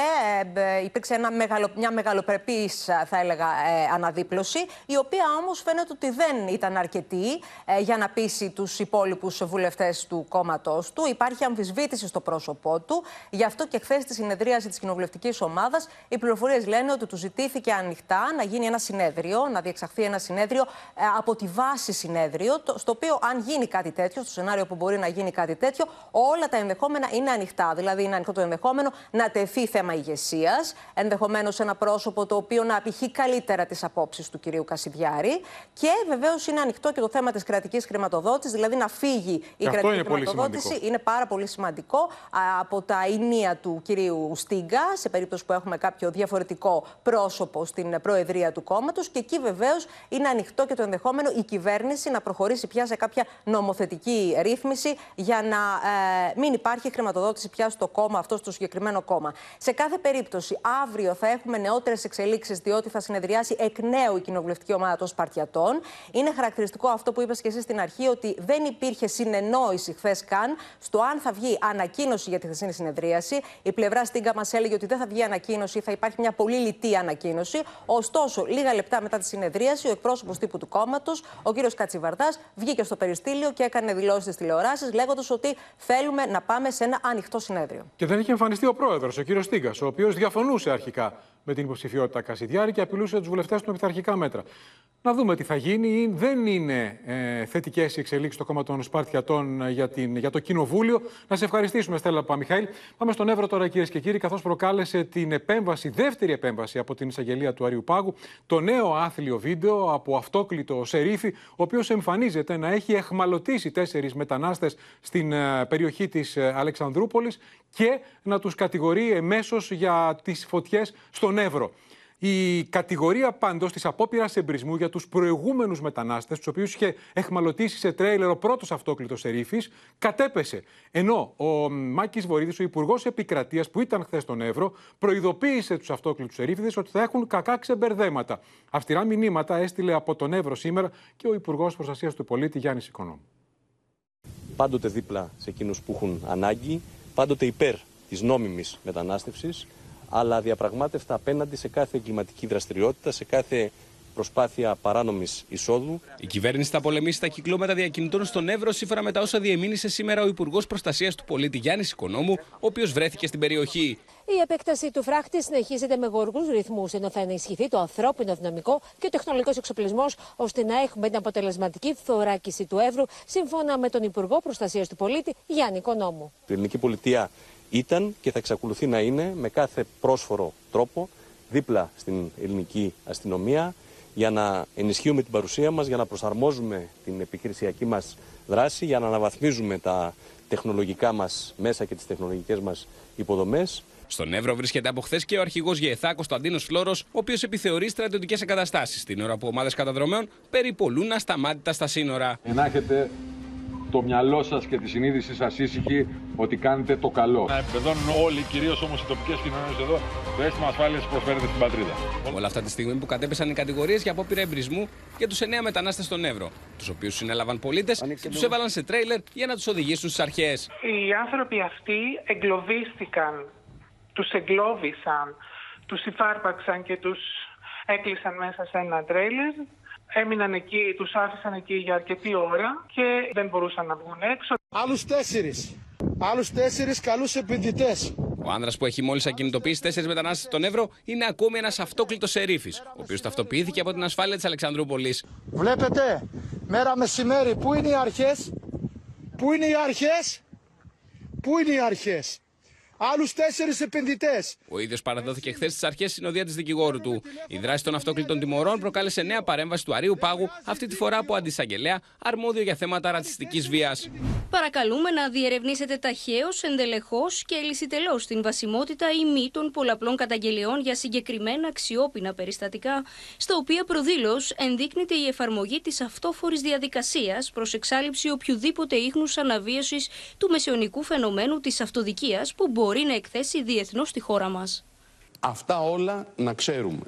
Ε, ε, υπήρξε ένα μεγαλο, μια μεγαλοπρεπής, θα έλεγα, ε, αναδίπλωση, η οποία όμως φαίνεται ότι δεν ήταν αρκετή ε, για να πείσει τους υπόλοιπους βουλευτές του κόμματος του. Υπάρχει αμφισβήτηση στο πρόσωπό του. Γι' αυτό και χθες στη συνεδρίαση της κοινοβουλευτικής ομάδας, οι πληροφορίες λένε ότι του ζητήθηκε ανοιχτά να γίνει ένα συνέδριο, να διεξαχθεί ένα συνέδριο ε, από τη βάση συνέδριο, στο οποίο, αν γίνει κάτι τέτοιο, στο σενάριο που μπορεί να γίνει κάτι τέτοιο, όλα τα ενδεχόμενα είναι ανοιχτά. Δηλαδή, είναι ανοιχτό το ενδεχόμενο να τεθεί θέμα ηγεσίας, ενδεχομένως ένα πρόσωπο το οποίο να απηχεί καλύτερα τις απόψεις του κυρίου Κασιδιάρη. Και βεβαίως είναι ανοιχτό και το θέμα της κρατικής χρηματοδότησης, δηλαδή να φύγει η κρατική χρηματοδότηση είναι πάρα πολύ σημαντικό από τα ηνία του κυρίου Στίγκα, σε περίπτωση που έχουμε κάποιο διαφορετικό πρόσωπο στην Προεδρία του κόμματος. Και εκεί βεβαίως είναι ανοιχτό και το ενδεχόμενο η κυβέρνηση να προχωρήσει πια σε κάποια νομοθετική ρύθμιση για να ε, μην υπάρχει χρηματοδότηση πια στο κόμμα αυτό, στο συγκεκριμένο κόμμα. Σε κάθε περίπτωση, αύριο θα έχουμε νεότερες εξελίξεις, διότι θα συνεδριάσει εκ νέου η κοινοβουλευτική ομάδα των Σπαρτιατών. Είναι χαρακτηριστικό αυτό που είπες και εσύ στην αρχή, ότι δεν υπήρχε συνεννόηση χθες καν στο αν θα βγει ανακοίνωση για τη χθεσινή συνεδρίαση. Η πλευρά Στίγκα μας έλεγε ότι δεν θα βγει ανακοίνωση, θα υπάρχει μια πολύ λιτή ανακοίνωση. Ωστόσο, λίγα λεπτά μετά τη συνεδρίαση, ο εκπρόσωπος τύπου του κόμματος, ο κ. Κατσιβαρτά, βγήκε στο περιστήλιο και έκανε δηλώσεις στις τηλεοράσεις, λέγοντας ότι θέλουμε να πάμε σε ένα ανοιχτό συνέδριο. Και δεν είχε εμφανιστεί ο πρόεδρος, ο κ. Στίγκας, ο οποίος διαφωνούσε αρχικά με την υποψηφιότητα Κασιδιάρη και απειλούσε τους βουλευτές του με πειθαρχικά μέτρα. Να δούμε τι θα γίνει. Δεν είναι ε, θετικές οι εξελίξεις στο κόμμα των Σπαρτιατών ε, για, την, για το Κοινοβούλιο. Να σε ευχαριστήσουμε, Στέλλα Παμιχαήλ. Πάμε στον Εύρο τώρα, κυρίες και κύριοι, καθώς προκάλεσε την επέμβαση, δεύτερη επέμβαση από την εισαγγελία του Αριού Πάγου, το νέο άθλιο βίντεο από αυτόκλητο Σερίφη, ο οποίος εμφανίζεται να έχει εχμαλωτήσει τέσσερις μετανάστες στην ε, περιοχή της ε, Αλεξανδρούπολης και να τους κατηγορεί εμέσως για τις φωτιές στον Εύρο. Η κατηγορία πάντως της απόπειρας εμπρισμού για τους προηγούμενους μετανάστες, τους οποίους είχε εχμαλωτήσει σε τρέιλερ ο πρώτος αυτόκλητος ερήφης, κατέπεσε. Ενώ ο Μάκης Βορύδης, ο Υπουργός Επικρατείας που ήταν χθες στον Εύρο, προειδοποίησε τους αυτόκλητους ερήφηδες ότι θα έχουν κακά ξεμπερδέματα. Αυστηρά μηνύματα έστειλε από τον Εύρο σήμερα και ο Υπουργός Προστασίας του Πολίτη Γιάννης Οικονόμου. Πάντοτε δίπλα σε εκείνους που έχουν ανάγκη, πάντοτε υπέρ της νόμιμης μετανάστευσης αλλά διαπραγμάτευτα απέναντι σε κάθε εγκληματική δραστηριότητα, σε κάθε προσπάθεια παράνομης εισόδου. Η κυβέρνηση θα πολεμήσει τα κυκλώματα διακινητών στον Εύρο, σύμφωνα με τα όσα διεμήνυσε σήμερα ο Υπουργός Προστασίας του Πολίτη Γιάννης Οικονόμου, ο οποίος βρέθηκε στην περιοχή. Η επέκταση του φράχτη συνεχίζεται με γοργούς ρυθμούς, ενώ θα ενισχυθεί το ανθρώπινο δυναμικό και ο τεχνολογικός εξοπλισμός, ώστε να έχουμε την αποτελεσματική θωράκιση του Εύρου, σύμφωνα με τον Υπουργό Προστασίας του Πολίτη Γιάννη Οικονόμου. Η ελληνική πολιτεία ήταν και θα εξακολουθεί να είναι με κάθε πρόσφορο τρόπο δίπλα στην ελληνική αστυνομία για να ενισχύουμε την παρουσία μας, για να προσαρμόζουμε την επιχειρησιακή μας δράση, για να αναβαθμίζουμε τα τεχνολογικά μας μέσα και τις τεχνολογικές μας υποδομές. Στον Εύρο βρίσκεται από χθες και ο αρχηγός ΓΕΘΑ Κωνσταντίνο Φλόρο, ο οποίος επιθεωρεί στρατιωτικές εγκαταστάσεις, την ώρα που ομάδες καταδρομέων περιπολούν ασταμάτητα στα σύνορα. Να έχετε το μυαλό σας και τη συνείδησή σας ήσυχη ότι κάνετε το καλό. Να επιβεβαιώνουν όλοι, κυρίως όμως οι τοπικές κοινωνίες εδώ, το αίσθημα ασφάλειας που προσφέρεται στην πατρίδα. Όλα αυτά τη στιγμή που κατέπεσαν οι κατηγορίες για απόπειρα εμπρισμού για τους εννέα μετανάστες στον Εύρο, τους οποίους συνέλαβαν πολίτες και τους έβαλαν σε τρέιλερ για να τους οδηγήσουν στις αρχές. Οι άνθρωποι αυτοί εγκλωβίστηκαν, τους εγκλώβησαν, τους υφάρπαξαν και τους έκλεισαν μέσα σε ένα τρέιλερ έμειναν εκεί, τους άφησαν εκεί για αρκετή ώρα και δεν μπορούσαν να βγουν έξω. Άλλους τέσσερις, άλλους τέσσερις καλούς επενδυτές. Ο άνδρας που έχει μόλις ακινητοποιήσει τέσσερις μετανάστες στον Εύρο είναι ακόμη ένας αυτόκλητος ερήφη, ο οποίος ταυτοποιήθηκε από την ασφάλεια της Αλεξανδρούπολης. Βλέπετε, μέρα μεσημέρι, πού είναι οι αρχές, πού είναι οι αρχές, πού είναι οι αρχές; Άλλους τέσσερις επενδυτές. Ο ίδιος παραδόθηκε χθες στις αρχές συνοδεία της δικηγόρου του. Η δράση των αυτόκλητων τιμωρών προκάλεσε νέα παρέμβαση του Αρίου Πάγου, αυτή τη φορά από αντισαγγελέα, αρμόδιο για θέματα ρατσιστικής βίας. Παρακαλούμε να διερευνήσετε ταχαίως, εντελεχώς και λυσιτελώς την βασιμότητα ή μη των πολλαπλών καταγγελιών για συγκεκριμένα αξιόπινα περιστατικά, στα οποία προδήλως ενδείκνυται η εφαρμογή της αυτόφορης διαδικασίας προς εξάλληψη οποιοδήποτε ίχνους αναβίωσης του μεσαιωνικού φαινομένου της αυτοδικίας που μπορεί μπορεί να εκθέσει διεθνώς στη χώρα μας. Αυτά όλα να ξέρουμε.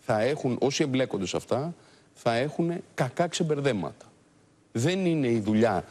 Θα έχουν, όσοι εμπλέκονται σε αυτά, θα έχουν κακά ξεμπερδέματα. Δεν είναι η δουλειά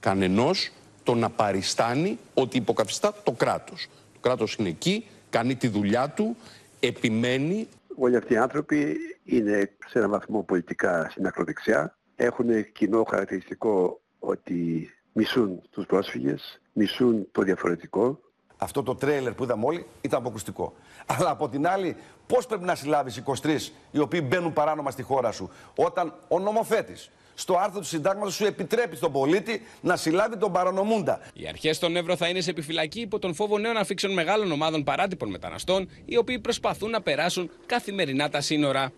κανενός το να παριστάνει ότι υποκαθιστά το κράτος. Το κράτος είναι εκεί, κάνει τη δουλειά του, επιμένει. Όλοι αυτοί οι άνθρωποι είναι σε έναν βαθμό πολιτικά στην ακροδεξιά. Έχουν κοινό χαρακτηριστικό ότι μισούν τους πρόσφυγες, μισούν το διαφορετικό, αυτό το τρέιλερ που είδαμε όλοι ήταν αποκουστικό. Αλλά από την άλλη, πώς πρέπει να συλλάβεις 23 οι οποίοι μπαίνουν παράνομα στη χώρα σου, όταν ο νομοθέτης στο άρθρο του συντάγματος σου επιτρέπει στον πολίτη να συλλάβει τον παρανομούντα. Οι αρχές των Εύρο θα είναι σε επιφυλακή υπό τον φόβο νέων αφήξεων μεγάλων ομάδων παράτυπων μεταναστών, οι οποίοι προσπαθούν να περάσουν καθημερινά τα σύνορα.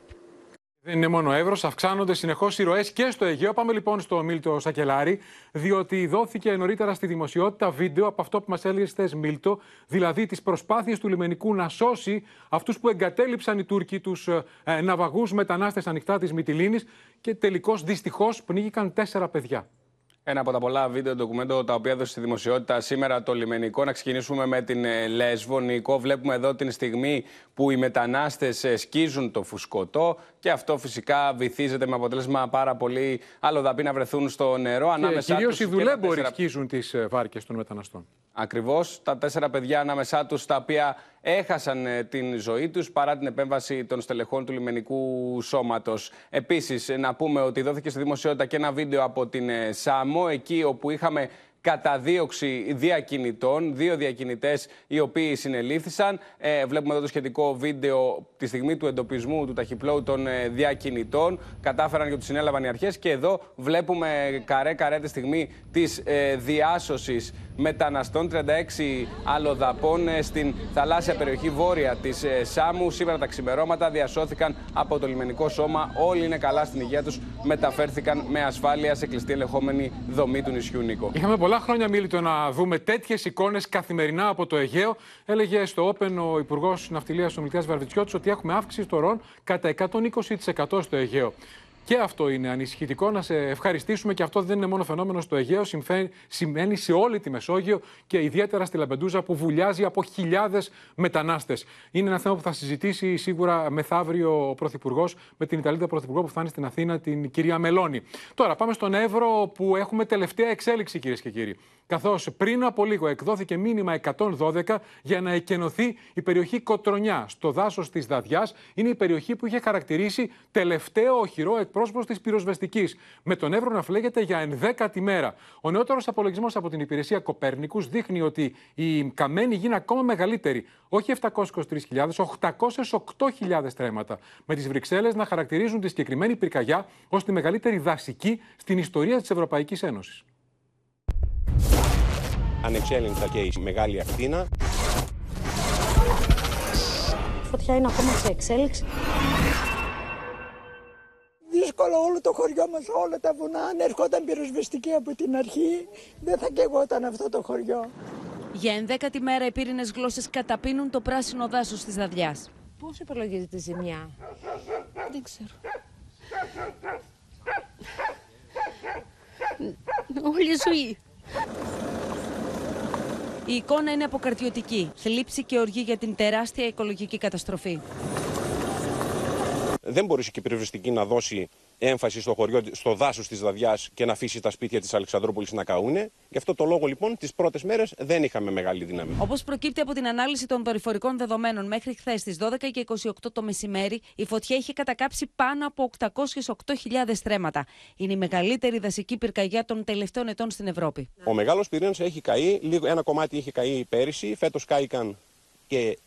Δεν είναι μόνο Εύρος, αυξάνονται συνεχώς οι ροές και στο Αιγαίο. Πάμε λοιπόν στο Μίλτο Σακελάρη, διότι δόθηκε νωρίτερα στη δημοσιότητα βίντεο από αυτό που μας έλεγες χθε Μίλτο, δηλαδή τις προσπάθειες του λιμενικού να σώσει αυτούς που εγκατέλειψαν οι Τούρκοι τους ε, ναυαγούς μετανάστες ανοιχτά της Μυτιλίνης και τελικώς δυστυχώς πνίγηκαν τέσσερα παιδιά. Ένα από τα πολλά βίντεο ντοκουμέντο τα οποία έδωσε στη δημοσιότητα σήμερα το λιμενικό. Να ξεκινήσουμε με την ε, Λέσβο. Νικό, βλέπουμε εδώ την στιγμή που οι μετανάστες ε, σκίζουν το φουσκωτό και αυτό φυσικά βυθίζεται με αποτέλεσμα πάρα πολύ αλλοδαπή να βρεθούν στο νερό. Και κυρίως οι δουλέμποροι τέσσερα... σκίζουν τις ε, βάρκες των μεταναστών. Ακριβώς. Τα τέσσερα παιδιά ανάμεσά τους, τα οποία έχασαν την ζωή τους παρά την επέμβαση των στελεχών του λιμενικού σώματος. Επίσης, να πούμε ότι δόθηκε στη δημοσιότητα και ένα βίντεο από την ΣΑΜΟ, εκεί όπου είχαμε καταδίωξη διακινητών, δύο διακινητές οι οποίοι συνελήφθησαν. Ε, βλέπουμε εδώ το σχετικό βίντεο τη στιγμή του εντοπισμού του ταχυπλώου των ε, διακινητών. Κατάφεραν και τους συνέλαβαν οι αρχές. Και εδώ βλέπουμε καρέ-καρέ τη στιγμή της ε, διάσωσης μεταναστών, 36 αλλοδαπών ε, στην θαλάσσια περιοχή βόρεια της ε, Σάμου. Σήμερα τα ξημερώματα διασώθηκαν από το λιμενικό σώμα. Όλοι είναι καλά στην υγεία τους. Μεταφέρθηκαν με ασφάλεια σε κλειστή ελεγχόμενη δομή του νησιού Νίκο. Είχαμε πολλά χρόνια μίλητο να δούμε τέτοιες εικόνες καθημερινά από το Αιγαίο. Έλεγε στο Open ο Υπουργός Ναυτιλίας ο Μιλτία Βαρβιτσιώτης ότι έχουμε αύξηση των ροών κατά 120% στο Αιγαίο. Και αυτό είναι ανησυχητικό. Να σε ευχαριστήσουμε και αυτό δεν είναι μόνο φαινόμενο στο Αιγαίο, σημαίνει σε όλη τη Μεσόγειο και ιδιαίτερα στη Λαμπεντούζα που βουλιάζει από χιλιάδες μετανάστες. Είναι ένα θέμα που θα συζητήσει σίγουρα μεθαύριο ο Πρωθυπουργός με την Ιταλίδα Πρωθυπουργό που φτάνει στην Αθήνα, την κυρία Μελώνη. Τώρα πάμε στον Εύρο που έχουμε τελευταία εξέλιξη, κυρίες και κύριοι. Καθώς πριν από λίγο εκδόθηκε μήνυμα 112 για να εκενωθεί η περιοχή Κοτρονιά στο δάσος της Δαδιά. Είναι η περιοχή που είχε χαρακτηρίσει τελευταίο οχυρό εκπρόσωπος της πυροσβεστικής, με τον Εύρο να φλέγεται για ενδέκατη μέρα. Ο νεότερος απολογισμός από την υπηρεσία Κοπέρνικους δείχνει ότι η καμένη γίνει ακόμα μεγαλύτερη. Όχι 723.000, 808.000 τρέματα. Με τις Βρυξέλλες να χαρακτηρίζουν τη συγκεκριμένη πυρκαγιά ως τη μεγαλύτερη δασική στην ιστορία της Ευρωπαϊκής Ένωσης. Ανεξέλεγκτα και η μεγάλη ακτίνα. Φωτιά είναι ακόμα σε εξέλιξη δύσκολο όλο το χωριό μας, όλα τα βουνά. Αν έρχονταν πυροσβεστική από την αρχή, δεν θα καιγόταν αυτό το χωριό. Για ενδέκατη μέρα οι πύρινες γλώσσες καταπίνουν το πράσινο δάσος της Δαδιά. Πώς υπολογίζεται η ζημιά, Δεν ξέρω. Όλη η ζωή. Η εικόνα είναι αποκαρτιωτική. Θλίψη και οργή για την τεράστια οικολογική καταστροφή δεν μπορούσε και η πυροσβεστική να δώσει έμφαση στο χωριό, στο δάσος της Δαδιά και να αφήσει τα σπίτια της Αλεξανδρούπολης να καούνε. Γι' αυτό το λόγο λοιπόν τις πρώτες μέρες δεν είχαμε μεγάλη δύναμη. Όπως προκύπτει από την ανάλυση των δορυφορικών δεδομένων, μέχρι χθες στις 12 και 28 το μεσημέρι, η φωτιά είχε κατακάψει πάνω από 808.000 στρέμματα. Είναι η μεγαλύτερη δασική πυρκαγιά των τελευταίων ετών στην Ευρώπη. Ο μεγάλος πυρήνας έχει καεί, λίγο, ένα κομμάτι είχε καεί πέρυσι, φέτος κάηκαν και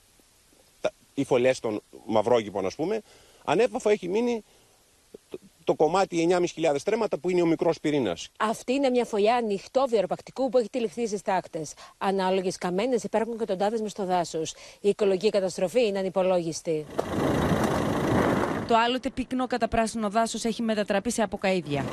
οι φωλέ των μαυρόγυπων, ας πούμε. Ανέπαφο έχει μείνει το κομμάτι 9.500 στρέμματα που είναι ο μικρός πυρήνας. Αυτή είναι μια φωλιά ανοιχτό βιοροπακτικού που έχει τυλιχθεί στις τάκτε. Ανάλογες καμένες υπάρχουν εκατοντάδε μες στο δάσος. Η οικολογική καταστροφή είναι ανυπολόγιστη. Το άλλοτε πυκνό καταπράσινο δάσος έχει μετατραπεί σε αποκαίδια.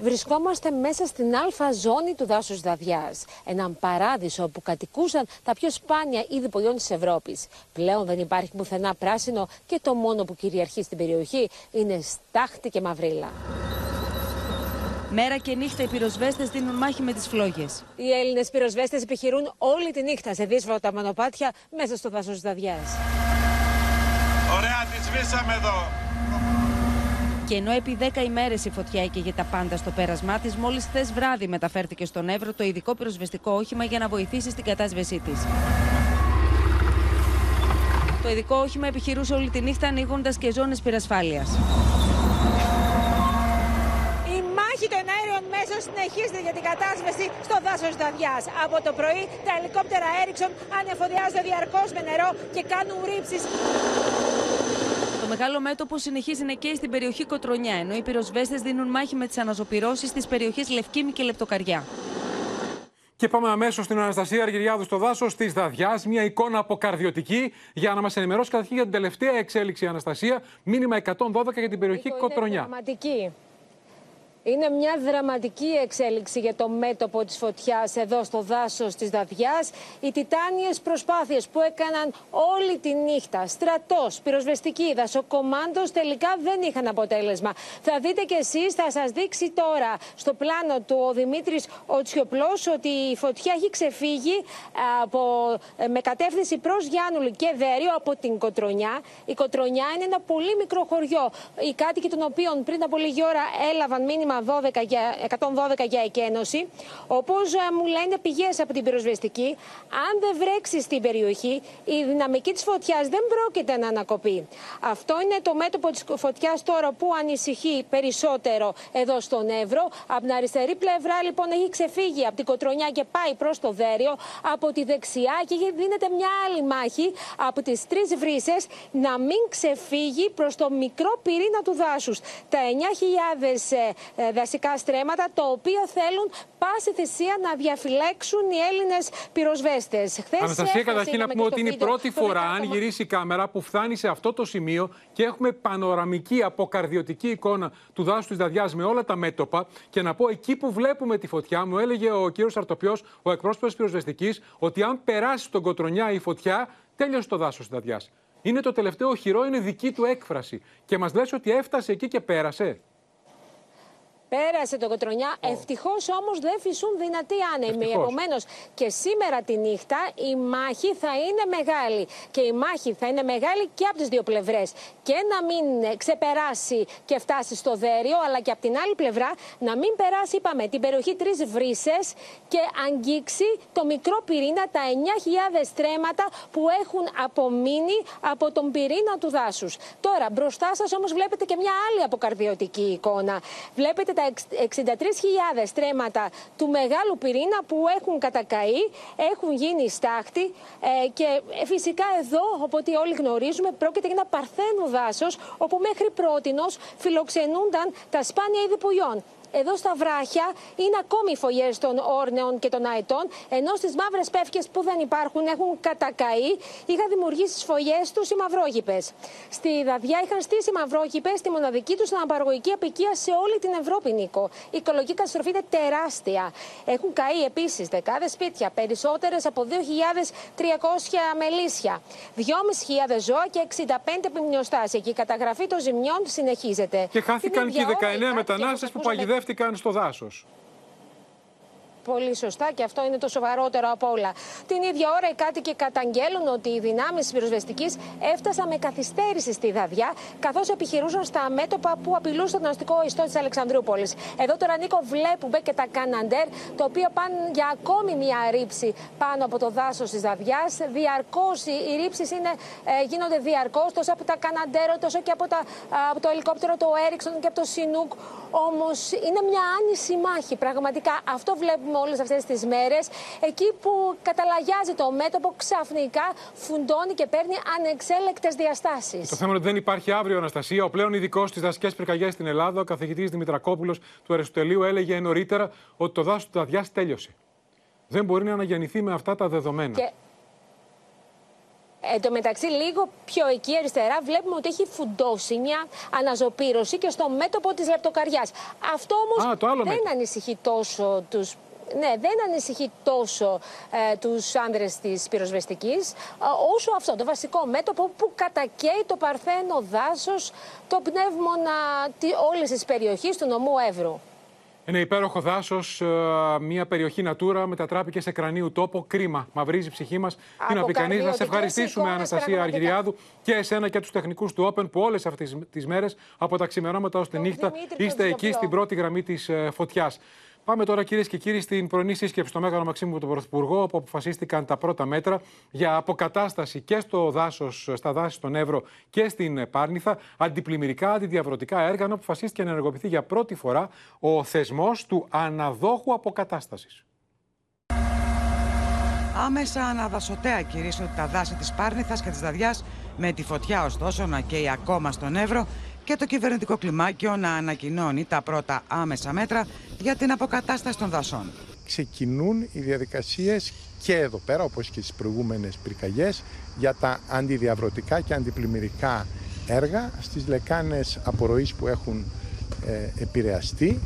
Βρισκόμαστε μέσα στην αλφα ζώνη του δάσους Δαδιάς. Έναν παράδεισο που κατοικούσαν τα πιο σπάνια είδη πολιών της Ευρώπης. Πλέον δεν υπάρχει πουθενά πράσινο και το μόνο που κυριαρχεί στην περιοχή είναι στάχτη και μαυρίλα. Μέρα και νύχτα οι πυροσβέστες δίνουν μάχη με τις φλόγες. Οι Έλληνες πυροσβέστες επιχειρούν όλη τη νύχτα σε δύσβατα μονοπάτια μέσα στο δάσος Δαδιά. Ωραία, τη σβήσαμε εδώ. Και ενώ επί 10 ημέρες η φωτιά έκαιγε τα πάντα στο πέρασμά της, μόλις χθες βράδυ μεταφέρθηκε στον Εύρο το ειδικό πυροσβεστικό όχημα για να βοηθήσει στην κατάσβεσή της. Το ειδικό όχημα επιχειρούσε όλη τη νύχτα ανοίγοντας και ζώνες πυρασφάλειας. Η μάχη των αέριων μέσων συνεχίζεται για την κατάσβεση στο δάσος Δαδιά. Από το πρωί τα ελικόπτερα Έριξον ανεφοδιάζονται διαρκώς με νερό και κάνουν ρήψεις μεγάλο μέτωπο συνεχίζει να καίει στην περιοχή Κοτρονιά, ενώ οι πυροσβέστες δίνουν μάχη με τις αναζωπηρώσεις της περιοχής Λευκήμη και Λεπτοκαριά. Και πάμε αμέσως στην Αναστασία Αργυριάδου στο δάσος της Δαδιάς. Μια εικόνα αποκαρδιωτική για να μας ενημερώσει καταρχήν για την τελευταία εξέλιξη Αναστασία. Μήνυμα 112 για την περιοχή Κοτρονιά. Είναι είναι μια δραματική εξέλιξη για το μέτωπο της φωτιάς εδώ στο δάσος της Δαδιάς. Οι τιτάνιες προσπάθειες που έκαναν όλη τη νύχτα, στρατός, πυροσβεστική, δασοκομάντος, τελικά δεν είχαν αποτέλεσμα. Θα δείτε κι εσείς, θα σας δείξει τώρα στο πλάνο του ο Δημήτρης Οτσιοπλός ότι η φωτιά έχει ξεφύγει από, ε, με κατεύθυνση προς Γιάννουλη και Δέριο από την Κοτρονιά. Η Κοτρονιά είναι ένα πολύ μικρό χωριό, οι κάτοικοι των οποίων πριν από λίγη ώρα έλαβαν μήνυμα 12 για, 112 για εκένωση. Όπω ε, μου λένε πηγές από την πυροσβεστική, αν δεν βρέξεις στην περιοχή, η δυναμική της φωτιάς δεν πρόκειται να ανακοπεί. Αυτό είναι το μέτωπο της φωτιάς τώρα που ανησυχεί περισσότερο εδώ στον Εύρο. Από την αριστερή πλευρά λοιπόν έχει ξεφύγει από την Κοτρονιά και πάει προς το Δέριο. Από τη δεξιά και δίνεται μια άλλη μάχη από τις τρεις βρύσες να μην ξεφύγει προς το μικρό πυρήνα του δάσους. Τα 9.000 ε, δασικά στρέμματα, το οποίο θέλουν πάση θυσία να διαφυλέξουν οι Έλληνες πυροσβέστες. Αναστασία, καταρχήν να πούμε ότι είναι η πρώτη φορά, αν γυρίσει η κάμερα, που φτάνει σε αυτό το σημείο και έχουμε πανοραμική, αποκαρδιωτική εικόνα του δάσους της Δαδιά με όλα τα μέτωπα. Και να πω εκεί που βλέπουμε τη φωτιά, μου έλεγε ο κύριος Αρτοπιό, ο εκπρόσωπος της πυροσβεστικής, ότι αν περάσει τον Κοτρονιά η φωτιά, τέλειωσε το δάσος της Δαδιά. Είναι το τελευταίο οχυρό, είναι δική του έκφραση. Και μας λες ότι έφτασε εκεί και πέρασε. Πέρασε το Κοτρονιά. Oh. Ευτυχώς όμως δεν φυσούν δυνατοί άνεμοι. Επομένως και σήμερα τη νύχτα η μάχη θα είναι μεγάλη. Και η μάχη θα είναι μεγάλη και από τις δύο πλευρές. Και να μην ξεπεράσει και φτάσει στο δέριο, αλλά και από την άλλη πλευρά να μην περάσει, είπαμε, την περιοχή Τρεις Βρύσες και αγγίξει το μικρό πυρήνα, τα 9.000 στρέμματα που έχουν απομείνει από τον πυρήνα του δάσους. Τώρα, μπροστά σας όμως βλέπετε και μια άλλη αποκαρδιωτική εικόνα. Βλέπετε τα 63.000 στρέμματα του μεγάλου πυρήνα που έχουν κατακαεί, έχουν γίνει στάχτη ε, και φυσικά εδώ, οπότε όλοι γνωρίζουμε, πρόκειται για ένα παρθένο δάσος όπου μέχρι πρότινος φιλοξενούνταν τα σπάνια είδη πουλιών. Εδώ στα βράχια είναι ακόμη οι φωλιέ των όρνεων και των αετών, ενώ στις μαύρες πεύκες που δεν υπάρχουν έχουν κατακαεί, είχαν δημιουργήσει τι φωλιέ τους οι μαυρόγυπες. Στη Δαδιά είχαν στήσει μαυρόγυπες τη μοναδική τους αναπαραγωγική απικία σε όλη την Ευρώπη, Νίκο. Η οικολογική καταστροφή είναι τεράστια. Έχουν καεί επίσης δεκάδες σπίτια, περισσότερες από 2.300 μελίσια, 2.500 ζώα και 65 επιμνιοστάσια. Και η καταγραφή των ζημιών συνεχίζεται. Και χάθηκαν και οι 19 μετανάστες που παγιδεύτηκαν παγιδεύτηκαν στο δάσος. Πολύ σωστά και αυτό είναι το σοβαρότερο από όλα. Την ίδια ώρα οι κάτοικοι καταγγέλουν ότι οι δυνάμεις της πυροσβεστικής έφτασαν με καθυστέρηση στη Δαδιά, καθώς επιχειρούσαν στα μέτωπα που απειλούσαν τον αστικό ιστό της Αλεξανδρούπολης. Εδώ τώρα, Νίκο, βλέπουμε και τα Καναντέρ, τα οποία πάνε για ακόμη μια ρήψη πάνω από το δάσος της Δαδιάς. Διαρκώς οι ρήψεις ε, γίνονται διαρκώς τόσο από τα Καναντέρ, τόσο και από, τα, από το ελικόπτερο, το Έριξον και από το Σινούκ. Όμως είναι μια άνηση μάχη. Πραγματικά αυτό βλέπουμε όλες αυτές τις μέρες. Εκεί που καταλαγιάζει το μέτωπο, ξαφνικά φουντώνει και παίρνει ανεξέλεκτες διαστάσεις. Το θέμα είναι ότι δεν υπάρχει αύριο Αναστασία. Ο πλέον ειδικός στις δασικέ πυρκαγιές στην Ελλάδα, ο καθηγητής Δημητρακόπουλος του Αριστοτελείου, έλεγε νωρίτερα ότι το δάσος του Δαδιά τέλειωσε. Δεν μπορεί να αναγεννηθεί με αυτά τα δεδομένα. Και... Εν τω μεταξύ, λίγο πιο εκεί αριστερά, βλέπουμε ότι έχει φουντώσει μια αναζωπήρωση και στο μέτωπο της λεπτοκαριά. Αυτό όμως δεν ανησυχεί τόσο τους ναι, δεν ανησυχεί τόσο ε, τους άνδρες της πυροσβεστικής, ε, όσο αυτό το βασικό μέτωπο που κατακαίει το παρθένο δάσος, το πνεύμονα όλης της περιοχής του νομού Εύρου. Ένα υπέροχο δάσος, ε, μια περιοχή Natura μετατράπηκε σε κρανίου τόπο. Κρίμα. Μαυρίζει η ψυχή μας. Τι να πει κανείς. Να σε ευχαριστήσουμε, Αναστασία Αργυριάδου, και εσένα και τους τεχνικούς του Open που όλες αυτές τις μέρες από τα ξημερώματα ως τη νύχτα είστε εκεί στην πρώτη γραμμή της φωτιάς. Πάμε τώρα κυρίες και κύριοι στην πρωινή σύσκεψη στο Μέγαρο Μαξίμου του Πρωθυπουργού, όπου αποφασίστηκαν τα πρώτα μέτρα για αποκατάσταση και στο δάσος, στα δάση στον Εύρο και στην Πάρνηθα, αντιπλημμυρικά, αντιδιαβρωτικά έργα, ενώ αποφασίστηκε να ενεργοποιηθεί για πρώτη φορά ο θεσμός του αναδόχου αποκατάστασης. Άμεσα αναδασωτέα κηρύσσονται τα δάση της Πάρνηθας και της Δαδιάς με τη φωτιά ωστόσο να καίει ακόμα στον Εύρο και το κυβερνητικό κλιμάκιο να ανακοινώνει τα πρώτα άμεσα μέτρα για την αποκατάσταση των δασών. Ξεκινούν οι διαδικασίες και εδώ πέρα, όπως και στις προηγούμενες πυρκαγιές, για τα αντιδιαβρωτικά και αντιπλημμυρικά έργα στις λεκάνες απορροής που έχουν ε, επηρεαστεί,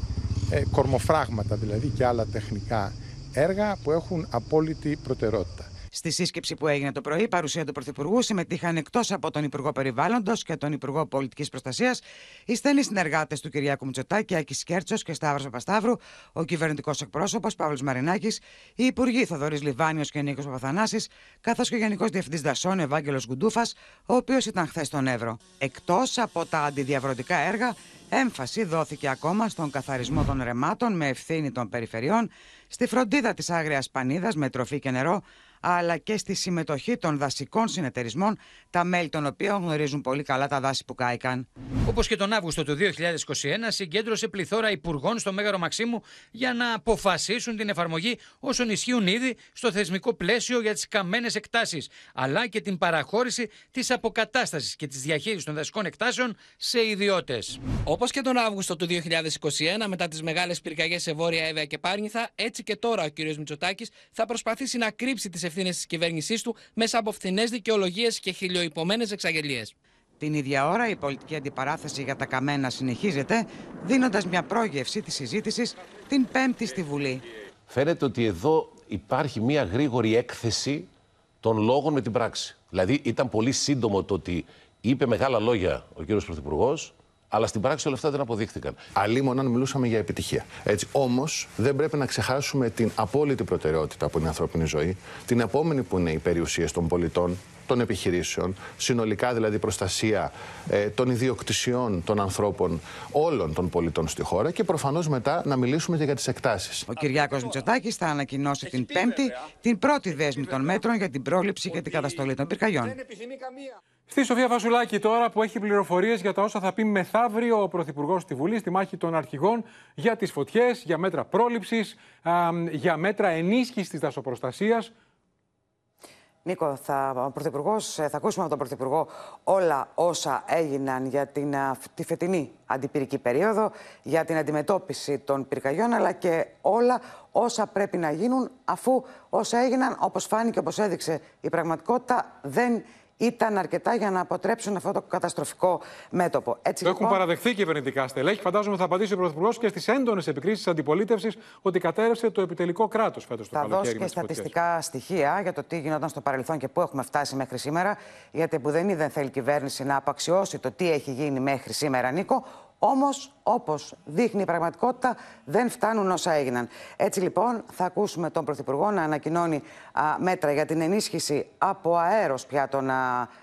ε, κορμοφράγματα δηλαδή και άλλα τεχνικά έργα που έχουν απόλυτη προτεραιότητα. Στη σύσκεψη που έγινε το πρωί, παρουσία του Πρωθυπουργού συμμετείχαν εκτός από τον Υπουργό Περιβάλλοντος και τον Υπουργό Πολιτικής Προστασίας οι στενοί συνεργάτες του Κυριάκου Μητσοτάκη, Άκης Κέρτσος και Σταύρος Παπασταύρου, ο κυβερνητικός εκπρόσωπος Παύλος Μαρινάκης, οι Υπουργοί Θοδωρής Λιβάνιος και Νίκος Παπαθανάσης, καθώς και ο Γενικός Διευθυντής Δασών Ευάγγελος Γκουντούφα, ο οποίος ήταν χθες στον Εύρο. Εκτός από τα αντιδιαβρωτικά έργα, έμφαση δόθηκε ακόμα στον καθαρισμό των ρεμάτων με ευθύνη των περιφερειών, στη φροντίδα της άγριας πανίδας με τροφή και νερό, αλλά και στη συμμετοχή των δασικών συνεταιρισμών, τα μέλη των οποίων γνωρίζουν πολύ καλά τα δάση που κάηκαν. Όπως και τον Αύγουστο του 2021, συγκέντρωσε πληθώρα υπουργών στο Μέγαρο Μαξίμου για να αποφασίσουν την εφαρμογή όσων ισχύουν ήδη στο θεσμικό πλαίσιο για τις καμένες εκτάσεις, αλλά και την παραχώρηση της αποκατάστασης και της διαχείρισης των δασικών εκτάσεων σε ιδιώτες. Όπως και τον Αύγουστο του 2021, μετά τις μεγάλες πυρκαγιές σε Βόρεια Εύα και Πάρνηθα, έτσι και τώρα ο κ. Μητσοτάκης θα προσπαθήσει να κρύψει τις ευθύνε της κυβέρνησής του μέσα από φθηνές δικαιολογίες και χιλιοϊπωμένες εξαγγελίες. Την ίδια ώρα η πολιτική αντιπαράθεση για τα καμένα συνεχίζεται, δίνοντας μια πρόγευση της συζήτησης την Πέμπτη στη Βουλή. Φαίνεται ότι εδώ υπάρχει μια γρήγορη έκθεση των λόγων με την πράξη. Δηλαδή ήταν πολύ σύντομο το ότι είπε μεγάλα λόγια ο κύριος Πρωθυπουργός, αλλά στην πράξη όλα αυτά δεν αποδείχθηκαν. Αλλήμον αν μιλούσαμε για επιτυχία. Έτσι. Όμως δεν πρέπει να ξεχάσουμε την απόλυτη προτεραιότητα που είναι η ανθρώπινη ζωή, την επόμενη που είναι οι περιουσίες των πολιτών, των επιχειρήσεων, συνολικά δηλαδή προστασία ε, των ιδιοκτησιών των ανθρώπων, όλων των πολιτών στη χώρα και προφανώς μετά να μιλήσουμε και για τις εκτάσεις. Ο Κυριάκος Μητσοτάκης θα ανακοινώσει την Πέμπτη την πρώτη δέσμη των μέτρων για την πρόληψη και την καταστολή των πυρκαγιών. Στη Σοφία Φασουλάκη τώρα που έχει πληροφορίες για τα όσα θα πει μεθαύριο ο Πρωθυπουργός στη Βουλή στη μάχη των αρχηγών για τις φωτιές, για μέτρα πρόληψης, για μέτρα ενίσχυσης της δασοπροστασίας. Νίκο, θα, ο Πρωθυπουργός, ε, θα ακούσουμε από τον Πρωθυπουργό όλα όσα έγιναν για την, τη φετινή αντιπυρική περίοδο, για την αντιμετώπιση των πυρκαγιών, αλλά και όλα όσα πρέπει να γίνουν, αφού όσα έγιναν, όπως φάνηκε, όπως έδειξε η πραγματικότητα, δεν ήταν αρκετά για να αποτρέψουν αυτό το καταστροφικό μέτωπο. Έτσι, το έχουν λοιπόν... παραδεχθεί κυβερνητικά στελέχη. Φαντάζομαι θα απαντήσει ο Πρωθυπουργός και στις έντονες επικρίσεις τη αντιπολίτευσης ότι κατέρευσε το επιτελικό κράτος φέτος το καλοκαίρι. Θα δώσει και στατιστικά στοιχεία για το τι γινόταν στο παρελθόν και πού έχουμε φτάσει μέχρι σήμερα. Γιατί που δεν θέλει η κυβέρνηση να απαξιώσει το τι έχει γίνει μέχρι σήμερα, Νίκο. Όμως, όπως δείχνει η πραγματικότητα, δεν φτάνουν όσα έγιναν. Έτσι λοιπόν, θα ακούσουμε τον Πρωθυπουργό να ανακοινώνει μέτρα για την ενίσχυση από αέρος πια των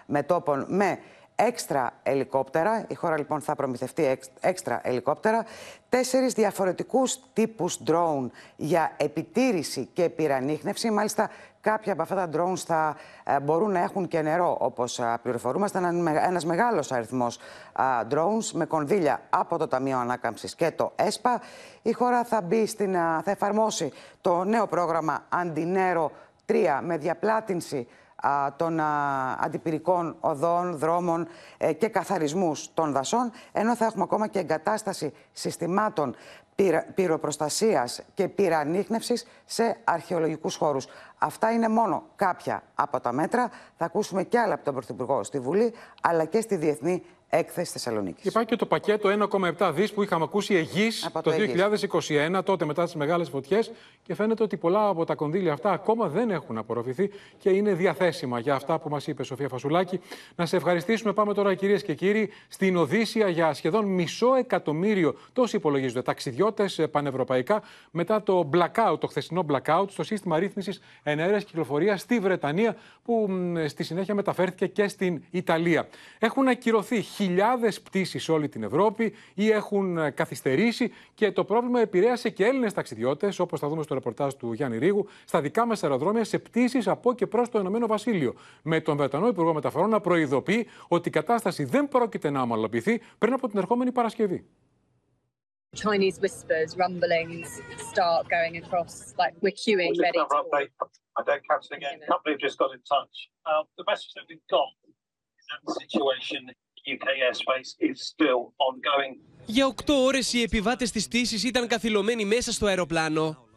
μετόπων με έξτρα ελικόπτερα. Η χώρα λοιπόν θα προμηθευτεί έξτρα ελικόπτερα. Τέσσερις διαφορετικούς τύπους drone για επιτήρηση και πυρανίχνευση. Μάλιστα κάποια από αυτά τα drones θα ε, μπορούν να έχουν και νερό όπως α, πληροφορούμαστε. Ένας μεγάλος αριθμός drones με κονδύλια από το Ταμείο Ανάκαμψης και το ΕΣΠΑ. Η χώρα θα, μπει στην, θα εφαρμόσει το νέο πρόγραμμα Αντινέρο 3 με διαπλάτηνση των αντιπυρικών οδών, δρόμων ε, και καθαρισμούς των δασών, ενώ θα έχουμε ακόμα και εγκατάσταση συστημάτων πυροπροστασίας και πυρανίχνευσης σε αρχαιολογικούς χώρους. Αυτά είναι μόνο κάποια από τα μέτρα. Θα ακούσουμε και άλλα από τον Πρωθυπουργό στη Βουλή, αλλά και στη Διεθνή έκθεση Θεσσαλονίκης. Υπάρχει και το πακέτο 1,7 δις που είχαμε ακούσει εγγύ το, το 2021, τότε μετά τι μεγάλες φωτιές. Και φαίνεται ότι πολλά από τα κονδύλια αυτά ακόμα δεν έχουν απορροφηθεί και είναι διαθέσιμα για αυτά που μας είπε η Σοφία Φασουλάκη. Να σε ευχαριστήσουμε. Πάμε τώρα, κυρίες και κύριοι, στην Οδύσσια για σχεδόν μισό εκατομμύριο. Τόσοι υπολογίζονται ταξιδιώτες πανευρωπαϊκά μετά το blackout, το χθεσινό blackout στο σύστημα ρύθμισης ενέργειας κυκλοφορίας στη Βρετανία, που στη συνέχεια μεταφέρθηκε και στην Ιταλία. Έχουν ακυρωθεί χιλιάδες πτήσεις σε όλη την Ευρώπη ή έχουν ε, καθυστερήσει και το πρόβλημα επηρέασε και Έλληνες ταξιδιώτες, όπως θα δούμε στο ρεπορτάζ του Γιάννη Ρίγου, στα δικά μας αεροδρόμια σε πτήσεις από και προς το Ηνωμένο Βασίλειο. Με τον Βρετανό Υπουργό Μεταφορών να προειδοποιεί ότι η κατάσταση δεν πρόκειται να ομαλοποιηθεί πριν από την ερχόμενη Παρασκευή. Chinese whispers, rumblings start going across, like we're queuing ready. To... I don't cancel again. Company just got in touch. Uh, the message that we've got is that the situation UK airspace is still ongoing. Για 8 ώρες οι επιβάτες της πτήσης ήταν καθυλωμένοι μέσα στο αεροπλάνο.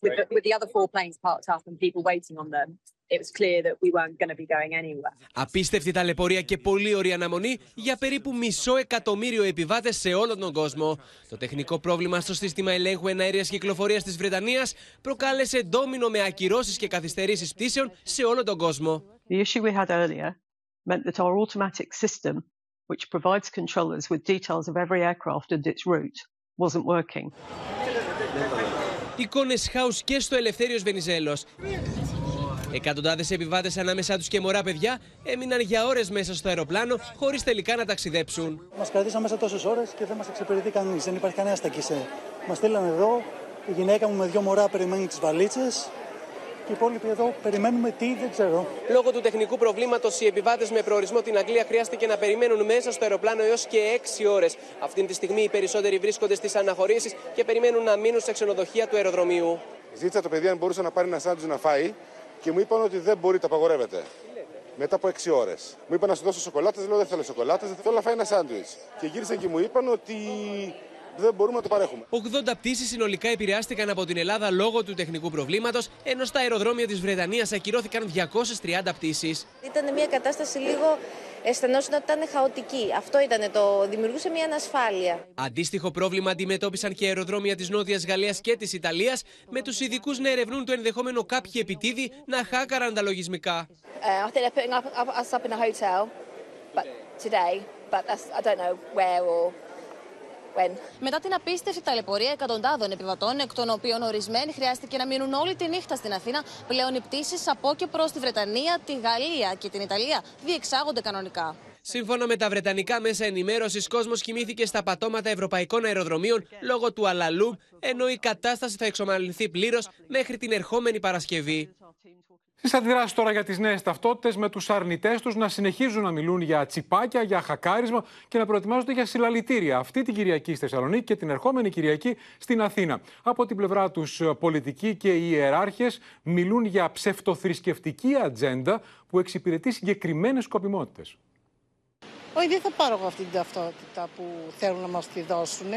It's frustrating. I think everybody would rather have not been put on a plane. It was clear that with the, with the other four planes parked up and people waiting on them, it was clear that we weren't going to be going anywhere. Απίστευτη ταλαιπωρία και πολύ ωραία αναμονή για περίπου μισό εκατομμύριο επιβάτες σε όλο τον κόσμο. Το τεχνικό πρόβλημα στο σύστημα ελέγχου εναέριας κυκλοφορίας της Βρετανίας προκάλεσε ντόμινο με ακυρώσεις και καθυστερήσεις πτήσεων σε όλο τον κόσμο. The issue we had earlier meant that our automatic system, which provides controllers with details of every aircraft and its route, wasn't working. Εικόνες χάους και στο Ελευθέριος Βενιζέλος. Εκατοντάδες επιβάτες ανάμεσά τους και μωρά παιδιά έμειναν για ώρες μέσα στο αεροπλάνο χωρίς τελικά να ταξιδέψουν. Μας κρατήσαν μέσα τόσες ώρες και δεν μας εξυπηρετεί κανείς. Δεν υπάρχει κανένα στα κησέ. Μας στείλαν εδώ Η γυναίκα μου με δύο μωρά περιμένει τις βαλίτσες και οι υπόλοιποι εδώ περιμένουμε τι, δεν ξέρω. Λόγω του τεχνικού προβλήματος, οι επιβάτες με προορισμό την Αγγλία χρειάστηκε να περιμένουν μέσα στο αεροπλάνο έως και 6 ώρες. Αυτή τη στιγμή οι περισσότεροι βρίσκονται στις αναχωρήσεις και περιμένουν να μείνουν σε ξενοδοχεία του αεροδρομίου. Ζήτησα το παιδί αν μπορούσε να πάρει ένα σάντουιτς να φάει και μου είπαν ότι δεν μπορεί, το απαγορεύεται. Μετά από 6 ώρες. Μου είπαν να σου δώσω σοκολάτες, λέω δεν θέλω σοκολάτες, θέλω να φάει ένα σάντουιτς. Και γύρισαν και μου είπαν ότι δεν μπορούμε να το παρέχουμε. 80 πτήσεις συνολικά επηρεάστηκαν από την Ελλάδα λόγω του τεχνικού προβλήματος, ενώ στα αεροδρόμια της Βρετανίας ακυρώθηκαν 230 πτήσεις. Ήταν μια κατάσταση λίγο αισθανόσουν ότι ήταν χαοτική. Αυτό ήταν το. δημιουργούσε μια ανασφάλεια. Αντίστοιχο πρόβλημα αντιμετώπισαν και αεροδρόμια της Νότιας Γαλλίας και της Ιταλίας, με τους ειδικούς να ερευνούν το ενδεχόμενο κάποιοι επιτίδη να χάκαραν τα λογισμικά. Uh, I think they're putting up, up, us up in a hotel, but today, but that's, I don't know where or when. Μετά την απίστευτη ταλαιπωρία εκατοντάδων επιβατών, εκ των οποίων ορισμένοι χρειάστηκε να μείνουν όλη τη νύχτα στην Αθήνα, πλέον οι πτήσεις από και προς τη Βρετανία, τη Γαλλία και την Ιταλία διεξάγονται κανονικά. Σύμφωνα με τα βρετανικά μέσα ενημέρωσης, κόσμος κοιμήθηκε στα πατώματα ευρωπαϊκών αεροδρομίων λόγω του αλαλού, ενώ η κατάσταση θα εξομαλυνθεί πλήρως μέχρι την ερχόμενη Παρασκευή. Στις αντιδράσεις τώρα για τις νέες ταυτότητες, με τους αρνητές τους να συνεχίζουν να μιλούν για τσιπάκια, για χακάρισμα και να προετοιμάζονται για συλλαλητήρια αυτή την Κυριακή στη Θεσσαλονίκη και την ερχόμενη Κυριακή στην Αθήνα. Από την πλευρά τους, πολιτικοί και οι ιεράρχες μιλούν για ψευτοθρησκευτική ατζέντα που εξυπηρετεί συγκεκριμένες σκοπιμότητες. Όχι, δεν θα πάρω εγώ αυτή την ταυτότητα που θέλουν να μας τη δώσουν,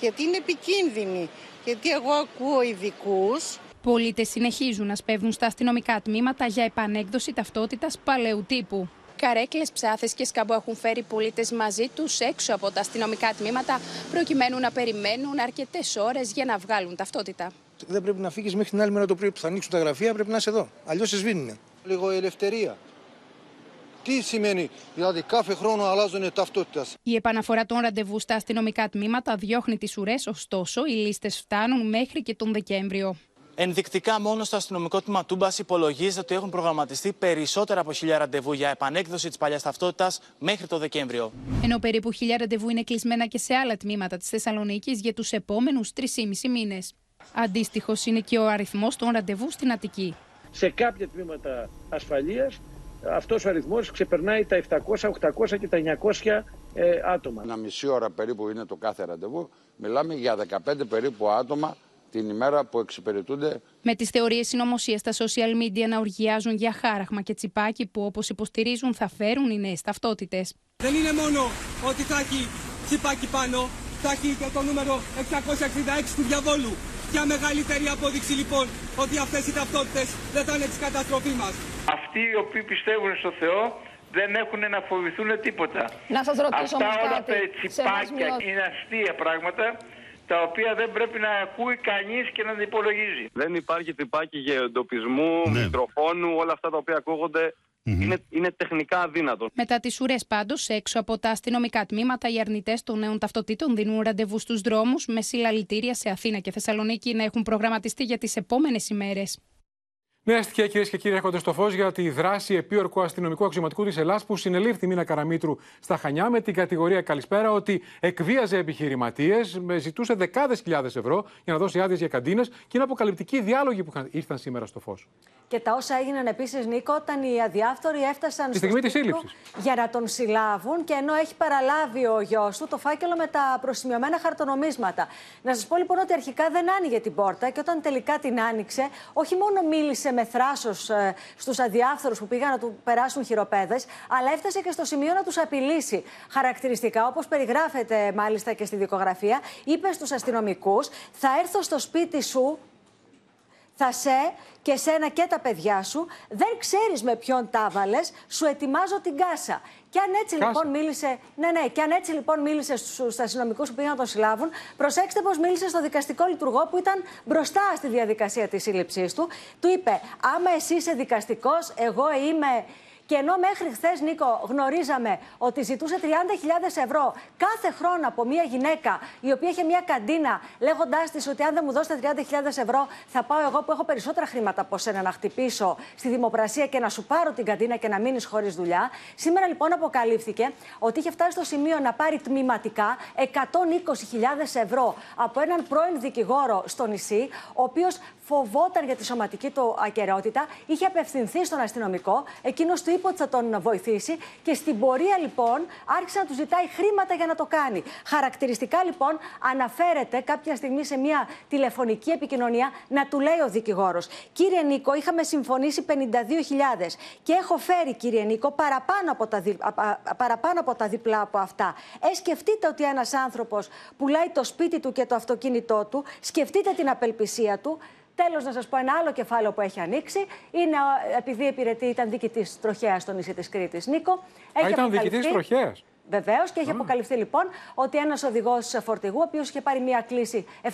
γιατί είναι επικίνδυνη. Γιατί εγώ ακούω ειδικούς Πολίτες συνεχίζουν να σπέβδουν στα αστυνομικά τμήματα για επανέκδοση ταυτότητας παλαιού τύπου. Καρέκλες, ψάθες και σκαμπό έχουν φέρει πολίτες μαζί τους έξω από τα αστυνομικά τμήματα, προκειμένου να περιμένουν αρκετές ώρες για να βγάλουν ταυτότητα. Δεν πρέπει να φύγεις μέχρι την άλλη μέρα το πρωί που θα ανοίξουν τα γραφεία, πρέπει να είσαι εδώ. Αλλιώς σε σβήνουν. Λίγο ελευθερία. Τι σημαίνει, δηλαδή κάθε χρόνο αλλάζουν ταυτότητας. Η επαναφορά των ραντεβού στα αστυνομικά τμήματα διώχνει τις ουρές, ωστόσο οι λίστες φτάνουν μέχρι και τον Δεκέμβριο. Ενδεικτικά, μόνο στο αστυνομικό τμήμα Τούμπας υπολογίζεται ότι έχουν προγραμματιστεί περισσότερα από χίλια ραντεβού για επανέκδοση της παλιάς ταυτότητας μέχρι το Δεκέμβριο. Ενώ περίπου χίλια ραντεβού είναι κλεισμένα και σε άλλα τμήματα της Θεσσαλονίκης για τους επόμενους 3,5 μήνες. Αντίστοιχος είναι και ο αριθμός των ραντεβού στην Αττική. Σε κάποια τμήματα ασφαλείας αυτός ο αριθμός ξεπερνάει τα 700, 800 και τα 900 ε, άτομα. Ένα μισή ώρα περίπου είναι το κάθε ραντεβού. Μιλάμε για 15 περίπου άτομα την ημέρα που εξυπηρετούνται. Με τις θεωρίες συνωμοσίας στα social media να οργιάζουν για χάραχμα και τσιπάκι που όπως υποστηρίζουν θα φέρουν οι νέες ταυτότητες. Δεν είναι μόνο ότι θα έχει τσιπάκι πάνω, θα έχει και το νούμερο 666 του διαβόλου. Ποια μεγαλύτερη απόδειξη λοιπόν ότι αυτές οι ταυτότητες δεν θα είναι της καταστροφής μας. Αυτοί οι οποίοι πιστεύουν στο Θεό δεν έχουν να φοβηθούν τίποτα. Να σας ρωτήσω Αυτά όμως όλα κάτι. τα τσιπάκια είναι αστεία πράγματα τα οποία δεν πρέπει να ακούει κανείς και να τα υπολογίζει. Δεν υπάρχει τυπάκι γεωντοπισμού, ναι. μικροφόνου, όλα αυτά τα οποία ακούγονται είναι, είναι τεχνικά αδύνατο. Μετά τις ουρές, πάντως, έξω από τα αστυνομικά τμήματα, οι αρνητές των νέων ταυτοτήτων δίνουν ραντεβού στους δρόμους με συλλαλητήρια σε Αθήνα και Θεσσαλονίκη να έχουν προγραμματιστεί για τις επόμενες ημέρες. Νέα στοιχεία, κυρίες και κύριοι, έρχονται στο φως για τη δράση επίορκου αστυνομικού αξιωματικού της Ελλάδα που συνελήφθη μήνα Καραμίτρου στα Χανιά με την κατηγορία Καλησπέρα ότι εκβίαζε επιχειρηματίες, ζητούσε δεκάδες χιλιάδες ευρώ για να δώσει άδειες για καντίνες και είναι αποκαλυπτικοί διάλογοι που ήρθαν σήμερα στο φως. Και τα όσα έγιναν επίσης, Νίκο, όταν οι αδιάφθοροι έφτασαν Τη στιγμή της σύλληψης. για να τον συλλάβουν και ενώ έχει παραλάβει ο γιος του το φάκελο με τα προσημειωμένα χαρτονομίσματα. Να σας πω λοιπόν ότι αρχικά δεν άνοιγε την πόρτα και όταν τελικά την άνοιξε, όχι μόνο μίλησε με θράσο ε, στους αδιάφθορους που πήγαν να του περάσουν χειροπέδες, αλλά έφτασε και στο σημείο να τους απειλήσει. Χαρακτηριστικά, όπως περιγράφεται μάλιστα και στη δικογραφία, είπε στους αστυνομικούς: Θα έρθω στο σπίτι σου θα σε και σένα και τα παιδιά σου, δεν ξέρεις με ποιον τα βάλες, σου ετοιμάζω την κάσα. Και αν έτσι Κάσα. λοιπόν μίλησε, ναι, ναι, και αν έτσι λοιπόν μίλησε στους αστυνομικούς που πήγαν να τον συλλάβουν, προσέξτε πώς μίλησε στο δικαστικό λειτουργό που ήταν μπροστά στη διαδικασία της σύλληψής του. Του είπε, άμα εσύ είσαι δικαστικός, εγώ είμαι Και ενώ μέχρι χθες, Νίκο, γνωρίζαμε ότι ζητούσε 30.000 ευρώ κάθε χρόνο από μια γυναίκα η οποία είχε μια καντίνα, λέγοντάς της ότι αν δεν μου δώσετε 30.000 ευρώ, θα πάω εγώ που έχω περισσότερα χρήματα από σένα να χτυπήσω στη δημοπρασία και να σου πάρω την καντίνα και να μείνεις χωρίς δουλειά. Σήμερα λοιπόν αποκαλύφθηκε ότι είχε φτάσει στο σημείο να πάρει τμηματικά 120.000 ευρώ από έναν πρώην δικηγόρο στο νησί, ο οποίος φοβόταν για τη σωματική του ακαιρεότητα, είχε απευθυνθεί στον αστυνομικό, εκείνος του είπε ότι θα τον βοηθήσει και στην πορεία λοιπόν άρχισε να του ζητάει χρήματα για να το κάνει. Χαρακτηριστικά λοιπόν αναφέρεται κάποια στιγμή σε μια τηλεφωνική επικοινωνία να του λέει ο δικηγόρος. Κύριε Νίκο, είχαμε συμφωνήσει 52.000 και έχω φέρει, κύριε Νίκο, παραπάνω από τα, δι... παραπάνω από τα διπλά από αυτά. Ε, σκεφτείτε ότι ένας άνθρωπος πουλάει το σπίτι του και το αυτοκίνητό του, σκεφτείτε την απελπισία του. Τέλος, να σας πω ένα άλλο κεφάλαιο που έχει ανοίξει. Είναι επειδή υπηρετεί, ήταν διοικητής τροχέας στο νησί της Κρήτης. Νίκο. Έχει ήταν διοικητής τροχέας. Βεβαίως και έχει αποκαλυφθεί λοιπόν ότι ένας οδηγός φορτηγού, ο οποίος είχε πάρει μία κλίση 700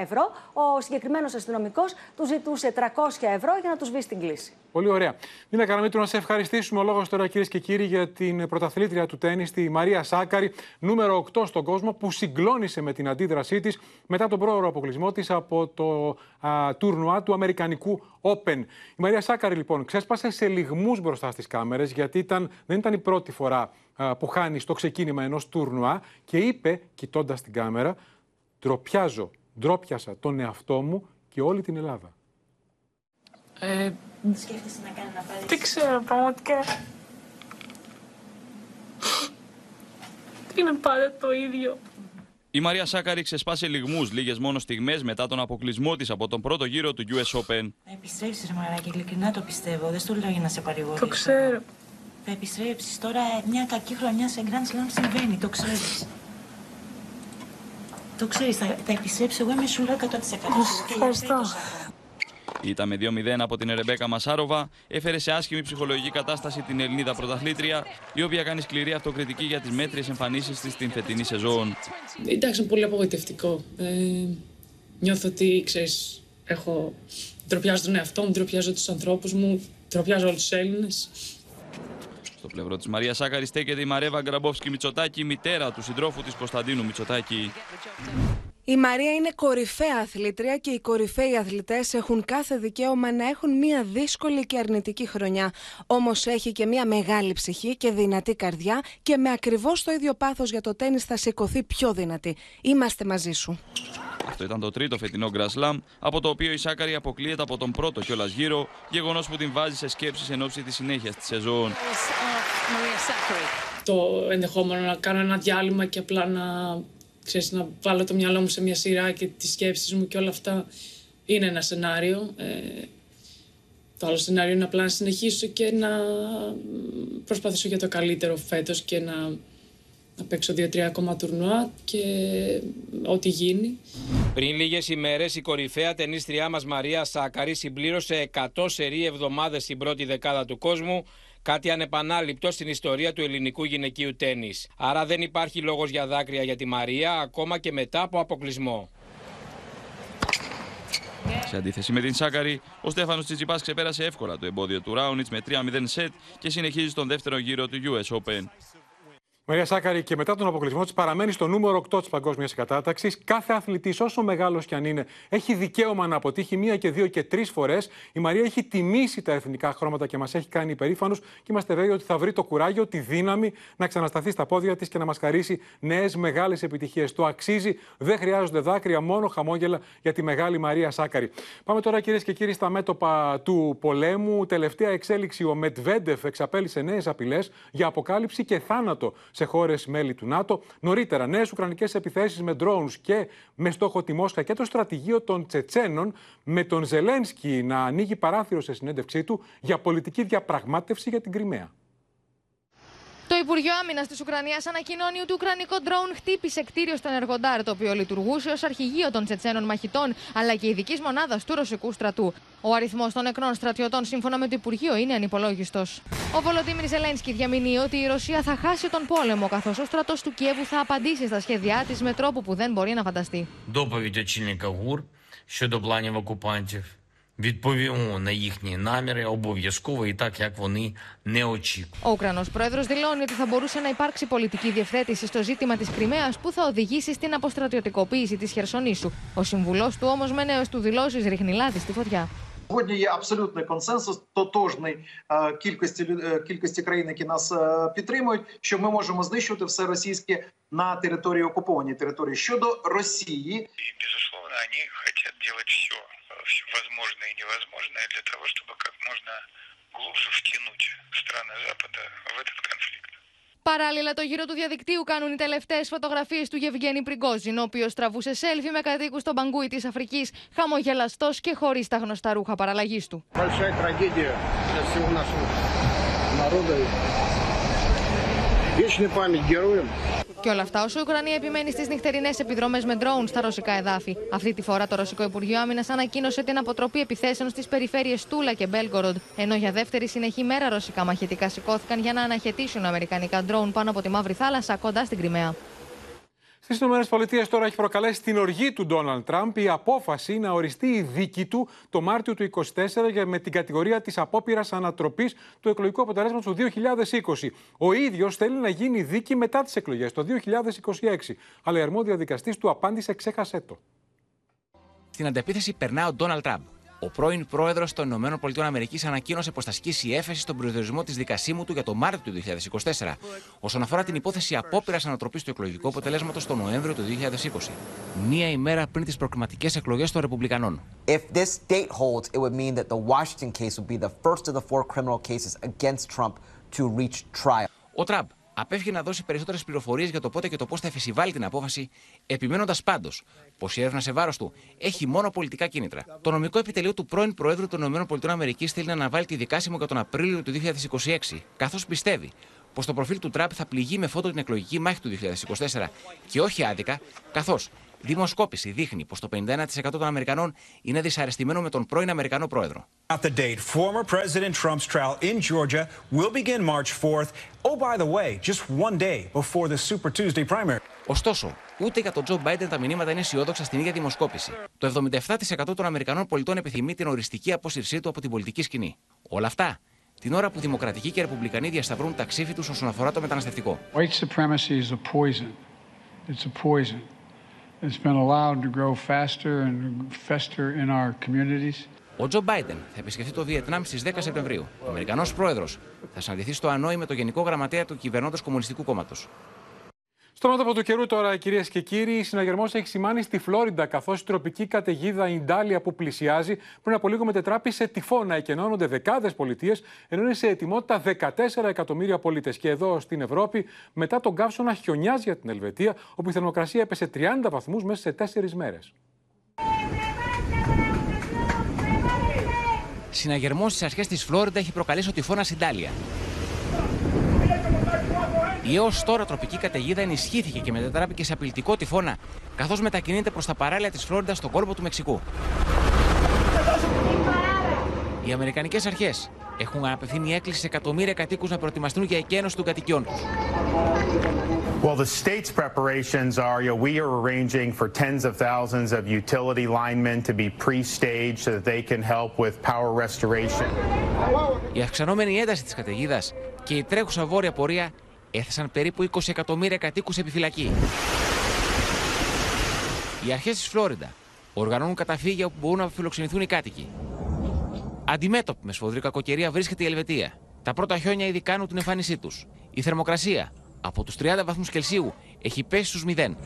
ευρώ, ο συγκεκριμένος αστυνομικός του ζητούσε 300 ευρώ για να τους σβήσει την κλίση. Πολύ ωραία. Μίνα Καραμίτρου, να σε ευχαριστήσουμε ο λόγο τώρα, κυρίες και κύριοι, για την πρωταθλήτρια του τέννη, τη Μαρία Σάκαρη, νούμερο 8 στον κόσμο, που συγκλώνησε με την αντίδρασή της μετά τον πρόωρο αποκλεισμό της από το α, τουρνουά του Αμερικανικού Open. Η Μαρία Σάκαρη, λοιπόν, ξέσπασε σε λιγμούς μπροστά στις κάμερες, γιατί ήταν, δεν ήταν η πρώτη φορά που χάνει στο ξεκίνημα ενός τουρνουά και είπε, κοιτώντας την κάμερα, ντροπιάζω, ντρόπιασα τον εαυτό μου και όλη την Ελλάδα. Ε, Σκέφτεσαι να κάνει να πάρει. Τι ξέρω, πραγματικά. Είναι πάντα το ίδιο. Η Μαρία Σάκαρη ξεσπάσε λιγμούς λίγες μόνο στιγμές μετά τον αποκλεισμό της από τον πρώτο γύρο του US Open. Θα επιστρέψεις, ρε Μαράκη, ειλικρινά το πιστεύω. Δεν στο λέω για να σε παρηγορήσω. Το ξέρω. Θα επιστρέψεις. Τώρα μια κακή χρονιά σε Grand Slam συμβαίνει, το ξέρεις. Το ξέρεις, θα, θα επιστρέψει. Εγώ είμαι σου λέω 100%. Ευχαριστώ. Ήταν με 2-0 από την Ρεμπέκα Μασάροβα, έφερε σε άσχημη ψυχολογική κατάσταση την Ελληνίδα πρωταθλήτρια, η οποία κάνει σκληρή αυτοκριτική για τις μέτριες εμφανίσεις της στην φετινή σεζόν. Εντάξει, πολύ απογοητευτικό. Ε, νιώθω ότι ξέρεις, έχω. Ντροπιάζω τον εαυτό μου, ντροπιάζω τους ανθρώπους μου, ντροπιάζω όλους τους Έλληνες. Στο πλευρό της Μαρίας Σάκαρης στέκεται η Μαρέβα Γκραμπόφσκι Μητσοτάκη, μητέρα του συντρόφου της Κωνσταντίνου Μητσοτάκη. Η Μαρία είναι κορυφαία αθλήτρια και οι κορυφαίοι αθλητές έχουν κάθε δικαίωμα να έχουν μια δύσκολη και αρνητική χρονιά. Όμως έχει και μια μεγάλη ψυχή και δυνατή καρδιά και με ακριβώς το ίδιο πάθος για το τέννις θα σηκωθεί πιο δυνατή. Είμαστε μαζί σου. Αυτό ήταν το τρίτο φετινό Grand Slam, από το οποίο η Σάκαρη αποκλείεται από τον πρώτο κιόλας γύρο, γεγονός που την βάζει σε σκέψεις εν ώψη της συνέχειας της σεζόν. Το ενδεχόμενο να κάνω ένα διάλειμμα και απλά να ξέρεις, να βάλω το μυαλό μου σε μια σειρά και τις σκέψεις μου και όλα αυτά είναι ένα σενάριο. Ε, το άλλο σενάριο είναι απλά να συνεχίσω και να προσπαθήσω για το καλύτερο φέτος και να, να παίξω δύο-τρία ακόμα τουρνουά και ό,τι γίνει. Πριν λίγες ημέρες η κορυφαία ταινίστριά μας Μαρία Σάκαρη συμπλήρωσε 100 σερή εβδομάδες στην πρώτη δεκάδα του κόσμου Κάτι ανεπανάληπτο στην ιστορία του ελληνικού γυναικείου τέννις. Άρα δεν υπάρχει λόγος για δάκρυα για τη Μαρία, ακόμα και μετά από αποκλεισμό. Σε αντίθεση με την Σάκαρη, ο Στέφανος Τσιτσιπάς ξεπέρασε εύκολα το εμπόδιο του Ράουνιτς με 3-0 σετ και συνεχίζει στον δεύτερο γύρο του US Open. Μαρία Σάκαρη και μετά τον αποκλεισμό της παραμένει στο νούμερο 8 της παγκόσμιας κατάταξης. Κάθε αθλητής, όσο μεγάλος κι αν είναι, έχει δικαίωμα να αποτύχει μία και δύο και τρεις φορές. Η Μαρία έχει τιμήσει τα εθνικά χρώματα και μας έχει κάνει υπερήφανους και είμαστε βέβαιοι ότι θα βρει το κουράγιο, τη δύναμη να ξανασταθεί στα πόδια της και να μας χαρίσει νέες μεγάλες επιτυχίες. Το αξίζει, δεν χρειάζονται δάκρυα, μόνο χαμόγελα για τη μεγάλη Μαρία Σάκαρη. Πάμε τώρα κυρίες και κύριοι στα μέτωπα του πολέμου. Τελευταία εξέλιξη, ο Μετβέντεφ εξαπέλυσε νέες απειλές για αποκάλυψη και θάνατο σε χώρες μέλη του ΝΑΤΟ. Νωρίτερα, νέες ουκρανικές επιθέσεις με drones και με στόχο τη Μόσχα και το στρατηγείο των Τσετσένων, με τον Ζελένσκι να ανοίγει παράθυρο σε συνέντευξή του για πολιτική διαπραγμάτευση για την Κρυμαία. Το Υπουργείο Άμυνα τη Ουκρανία ανακοινώνει ότι ουκρανικό ντρόουν χτύπησε κτίριο στον Εργοντάρ, το οποίο λειτουργούσε ω αρχηγείο των Τσετσένων μαχητών αλλά και ειδική μονάδα του ρωσικού στρατού. Ο αριθμό των νεκρών στρατιωτών, σύμφωνα με το Υπουργείο, είναι ανυπολόγιστο. Ο Βολοντίμιρ Ζελένσκι διαμηνύει ότι η Ρωσία θα χάσει τον πόλεμο, καθώ ο στρατό του Κιέβου θα απαντήσει στα σχέδιά τη με τρόπο που δεν μπορεί να φανταστεί. Доповідь очільника ГУР щодо планів окупантів Відповімо на їхні наміри обов'язково і так, як вони не очікують. Ο Ουκρανός πρόεδρος δηλώνει ότι θα μπορούσε να υπάρξει πολιτική διευθέτηση στο ζήτημα της Κρυμαίας που θα οδηγήσει στην αποστρατιωτικοποίηση της Χερσονήσου. Ο συμβουλός του όμως με νέες του δηλώσεις ρίχνει λάδι στη φωτιά. Сьогодні є абсолютний консенсус, тотожний е, кількості лю- е, кількості країн, які нас е, підтримують, що ми можемо знищувати все російське на території окупованій території. Щодо Росії, Безусловно, они хотят делать все, все возможное и невозможное для того, чтобы как можно глубже втянуть страны Запада в этот конфликт. Παράλληλα, το γύρο του διαδικτύου κάνουν οι τελευταίε φωτογραφίε του Γευγένη Πριγκόζιν, ο οποίο τραβούσε σέλφι με κατοίκου στον Μπαγκούι τη Αφρική, χαμογελαστό και χωρί τα γνωστά ρούχα παραλλαγή του. Большая трагедия для всего нашего народа. Вечная память героям. Και όλα αυτά όσο η Ουκρανία επιμένει στις νυχτερινές επιδρομέ με ντρόουν στα ρωσικά εδάφη. Αυτή τη φορά το Ρωσικό Υπουργείο Άμυνας ανακοίνωσε την αποτροπή επιθέσεων στις περιφέρειες Τούλα και Μπέλγκοροντ. Ενώ για δεύτερη συνεχή μέρα ρωσικά μαχητικά σηκώθηκαν για να αναχαιτήσουν αμερικανικά ντρόουν πάνω από τη Μαύρη Θάλασσα κοντά στην Κρυμαία. Στις ΗΠΑ τώρα έχει προκαλέσει την οργή του Ντόναλντ Τραμπ η απόφαση να οριστεί η δίκη του το Μάρτιο του 2024 για με την κατηγορία της απόπειρας ανατροπής του εκλογικού αποτελέσματος του 2020. Ο ίδιος θέλει να γίνει δίκη μετά τις εκλογές το 2026. Αλλά η αρμόδια δικαστής του απάντησε ξέχασέ το. Στην αντεπίθεση περνά ο Ντόναλτ Τραμπ. Ο πρώην πρόεδρος των ΗΠΑ ανακοίνωσε πως θα σκίσει έφεση στον προορισμό της δικασίμου του για το Μάρτιο του 2024, όσον αφορά την υπόθεση απόπειρας ανατροπής του εκλογικού αποτελέσματος τον Νοέμβριο του 2020, μία ημέρα πριν τις προκριματικές εκλογές των Ρεπουμπλικανών. If this date holds, it would mean that the Washington case would be the first of the four criminal cases against Trump to reach trial. Ο Τραμπ απέφυγε να δώσει περισσότερες πληροφορίες για το πότε και το πώς θα εφεσιβάλει την απόφαση, επιμένοντας πάντως πως η έρευνα σε βάρος του έχει μόνο πολιτικά κίνητρα. Το νομικό επιτελείο του πρώην Προέδρου των ΗΠΑ θέλει να αναβάλει τη δικάσιμο για τον Απρίλιο του 2026, καθώς πιστεύει πως το προφίλ του Τραμπ θα πληγεί με φώτο την εκλογική μάχη του 2024 και όχι άδικα, καθώς δημοσκόπηση δείχνει πως το 51% των Αμερικανών είναι δυσαρεστημένο με τον πρώην Αμερικανό πρόεδρο. At the date, former President Trump's trial in Georgia will begin March 4th. Oh, by the way, just one day before the Super Tuesday primary. Ωστόσο, ούτε για τον Τζο Μπάιντεν τα μηνύματα είναι αισιόδοξα στην ίδια δημοσκόπηση. Το 77% των Αμερικανών πολιτών επιθυμεί την οριστική απόσυρσή του από την πολιτική σκηνή. Όλα αυτά την ώρα που Δημοκρατικοί και Ρεπουμπλικανοί διασταυρούν τα ξύφη τους όσον αφορά το μεταναστευτικό. White supremacy is a poison. It's a poison. It's been allowed to grow faster and fester in our communities. Ο Τζο Μπάιντεν θα επισκεφθεί το Βιετνάμ στις 10 Σεπτεμβρίου. Ο Αμερικανός πρόεδρος θα συναντηθεί στο Ανόη με το Γενικό Γραμματέα του Κυβερνώντος Κομμουνιστικού Κόμματος. Στο μέτωπο του καιρού τώρα, κυρίες και κύριοι, συναγερμός έχει σημάνει στη Φλόριντα, καθώς η τροπική καταιγίδα Ιντάλια που πλησιάζει πριν από λίγο μετετράπη σε τυφώνα. Εκενώνονται δεκάδες πολιτείες, ενώ είναι σε ετοιμότητα 14 εκατομμύρια πολίτες. Και εδώ στην Ευρώπη, μετά τον καύσωνα, χιονιάζει για την Ελβετία, όπου η θερμοκρασία έπεσε 30 βαθμούς μέσα σε 4 μέρες. Συναγερμός στις αρχές της Φλόριντα έχει προκαλέσει ο τυφώνα Ιντάλια. Η έως τώρα τροπική καταιγίδα ενισχύθηκε και μετατράπηκε σε απειλητικό τυφώνα, καθώς μετακινείται προς τα παράλια της Φλόριντα στον κόλπο του Μεξικού. Οι Αμερικανικές αρχές έχουν απευθύνει έκκληση σε εκατομμύρια κατοίκους να προετοιμαστούν για εκένωση των κατοικιών τους. Well, the state's preparations are, you know, we are arranging for tens of thousands of utility linemen to be pre-staged so that they can help with power restoration. Η αυξανόμενη ένταση της καταιγίδας και η τρέχουσα βόρεια πορεία έθεσαν περίπου 20 εκατομμύρια κατοίκους σε επιφυλακή. Οι αρχές της Φλόριντα οργανώνουν καταφύγια όπου μπορούν να φιλοξενηθούν οι κάτοικοι. Αντιμέτωπη με σφοδρή κακοκαιρία βρίσκεται η Ελβετία. Τα πρώτα χιόνια ήδη κάνουν την εμφάνισή τους. Η θερμοκρασία από τους 30 βαθμούς Κελσίου έχει πέσει στους 0.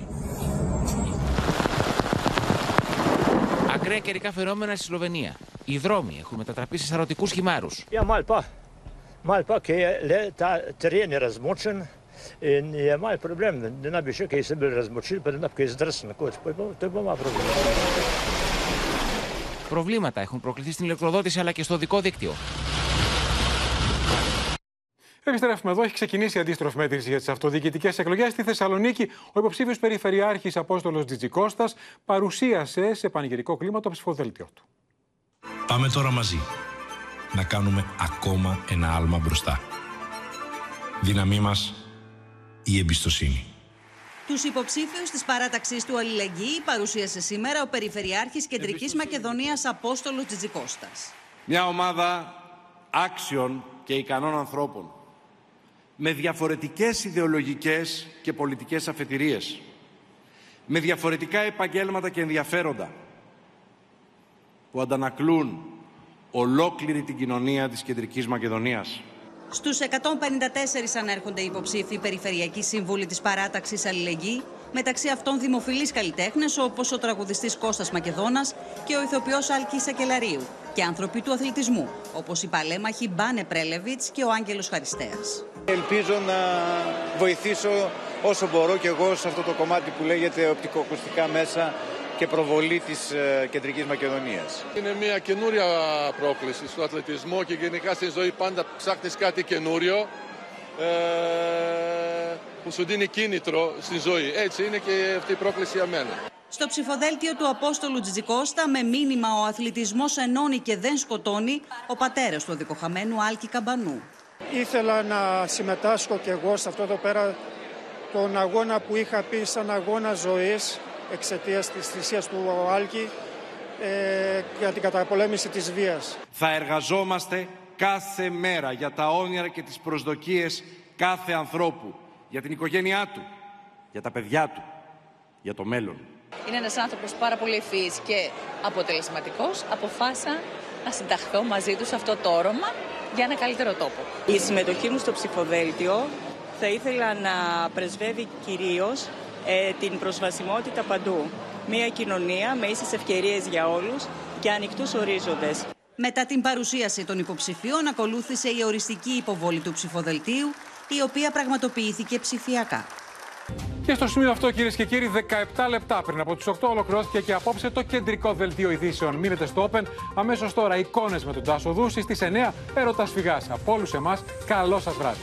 Ακραία καιρικά φαινόμενα στη Σλοβενία. Οι δρόμοι έχουν μετατραπεί σε σαρωτικούς χυμάρους. Ja, mal pa. Mal pa, kai le, ta teren yra razmočen, in je mal problem, da ne bi še kaj se bil razmočil, pa da ne bi kaj zdrsno kot. To je pa malo problem. Προβλήματα έχουν προκληθεί στην ηλεκτροδότηση αλλά και στο δικό δίκτυο. Επιστρέφουμε εδώ. Έχει ξεκινήσει η αντίστροφη μέτρηση για τις αυτοδιοικητικές εκλογές. Στη Θεσσαλονίκη, ο υποψήφιος Περιφερειάρχης Απόστολος Τζιτζικώστας παρουσίασε σε πανηγυρικό κλίμα το ψηφοδέλτιο του. Πάμε τώρα μαζί να κάνουμε ακόμα ένα άλμα μπροστά. Δύναμή μας, η εμπιστοσύνη. Τους υποψήφιους της παράταξης του Αλληλεγγύη παρουσίασε σήμερα ο Περιφερειάρχης Κεντρικής Μακεδονίας Απόστολος Τζιτζικώστας. Μια ομάδα άξιων και ικανών ανθρώπων με διαφορετικές ιδεολογικές και πολιτικές αφετηρίες, με διαφορετικά επαγγέλματα και ενδιαφέροντα που αντανακλούν ολόκληρη την κοινωνία της Κεντρικής Μακεδονίας. Στους 154 ανέρχονται υποψήφοι περιφερειακοί σύμβουλοι της παράταξης Αλληλεγγύη, μεταξύ αυτών δημοφιλείς καλλιτέχνες όπως ο τραγουδιστής Κώστας Μακεδόνας και ο ηθοποιός Αλκής Σακελαρίου και άνθρωποι του αθλητισμού, όπως οι παλέμαχοι Μπάνε Πρέλεβιτς και ο Άγγελος Χαριστέας. Ελπίζω να βοηθήσω όσο μπορώ και εγώ σε αυτό το κομμάτι που λέγεται οπτικοακουστικά μέσα και προβολή της ε, Κεντρικής Μακεδονίας. Είναι μια καινούρια πρόκληση στο αθλητισμό και γενικά στη ζωή πάντα ψάχνεις κάτι καινούριο ε, που σου δίνει κίνητρο στη ζωή. Έτσι είναι και αυτή η πρόκληση για μένα. Στο ψηφοδέλτιο του Απόστολου Τζιτζικώστα με μήνυμα «Ο αθλητισμός ενώνει και δεν σκοτώνει» ο πατέρας του δικοχαμένου Άλκη Καμπανού. Ήθελα να συμμετάσχω κι εγώ σε αυτό εδώ πέρα τον αγώνα που είχα πει σαν αγώνα ζωής εξαιτίας της θυσίας του Άλκη ε, για την καταπολέμηση της βίας. Θα εργαζόμαστε κάθε μέρα για τα όνειρα και τις προσδοκίες κάθε ανθρώπου, για την οικογένειά του, για τα παιδιά του, για το μέλλον. Είναι ένας άνθρωπος πάρα πολύ ευφύης και αποτελεσματικός. Αποφάσισα να συνταχθώ μαζί του σε αυτό το όρομα για ένα καλύτερο τόπο. Η συμμετοχή μου στο ψηφοδέλτιο θα ήθελα να πρεσβεύει κυρίως ε, την προσβασιμότητα παντού. Μια κοινωνία με ίσες ευκαιρίες για όλους και ανοιχτούς ορίζοντες. Μετά την παρουσίαση των υποψηφίων ακολούθησε η οριστική υποβολή του ψηφοδελτίου, η οποία πραγματοποιήθηκε ψηφιακά. Και στο σημείο αυτό, κυρίες και κύριοι, 17 λεπτά πριν από τις 8 ολοκληρώθηκε και απόψε το κεντρικό δελτίο ειδήσεων. Μείνετε στο Open. Αμέσως τώρα εικόνες με τον Τάσο Δούση. Στις 9 έρωτας φυγά. Από όλους εμάς, καλό σας βράδυ.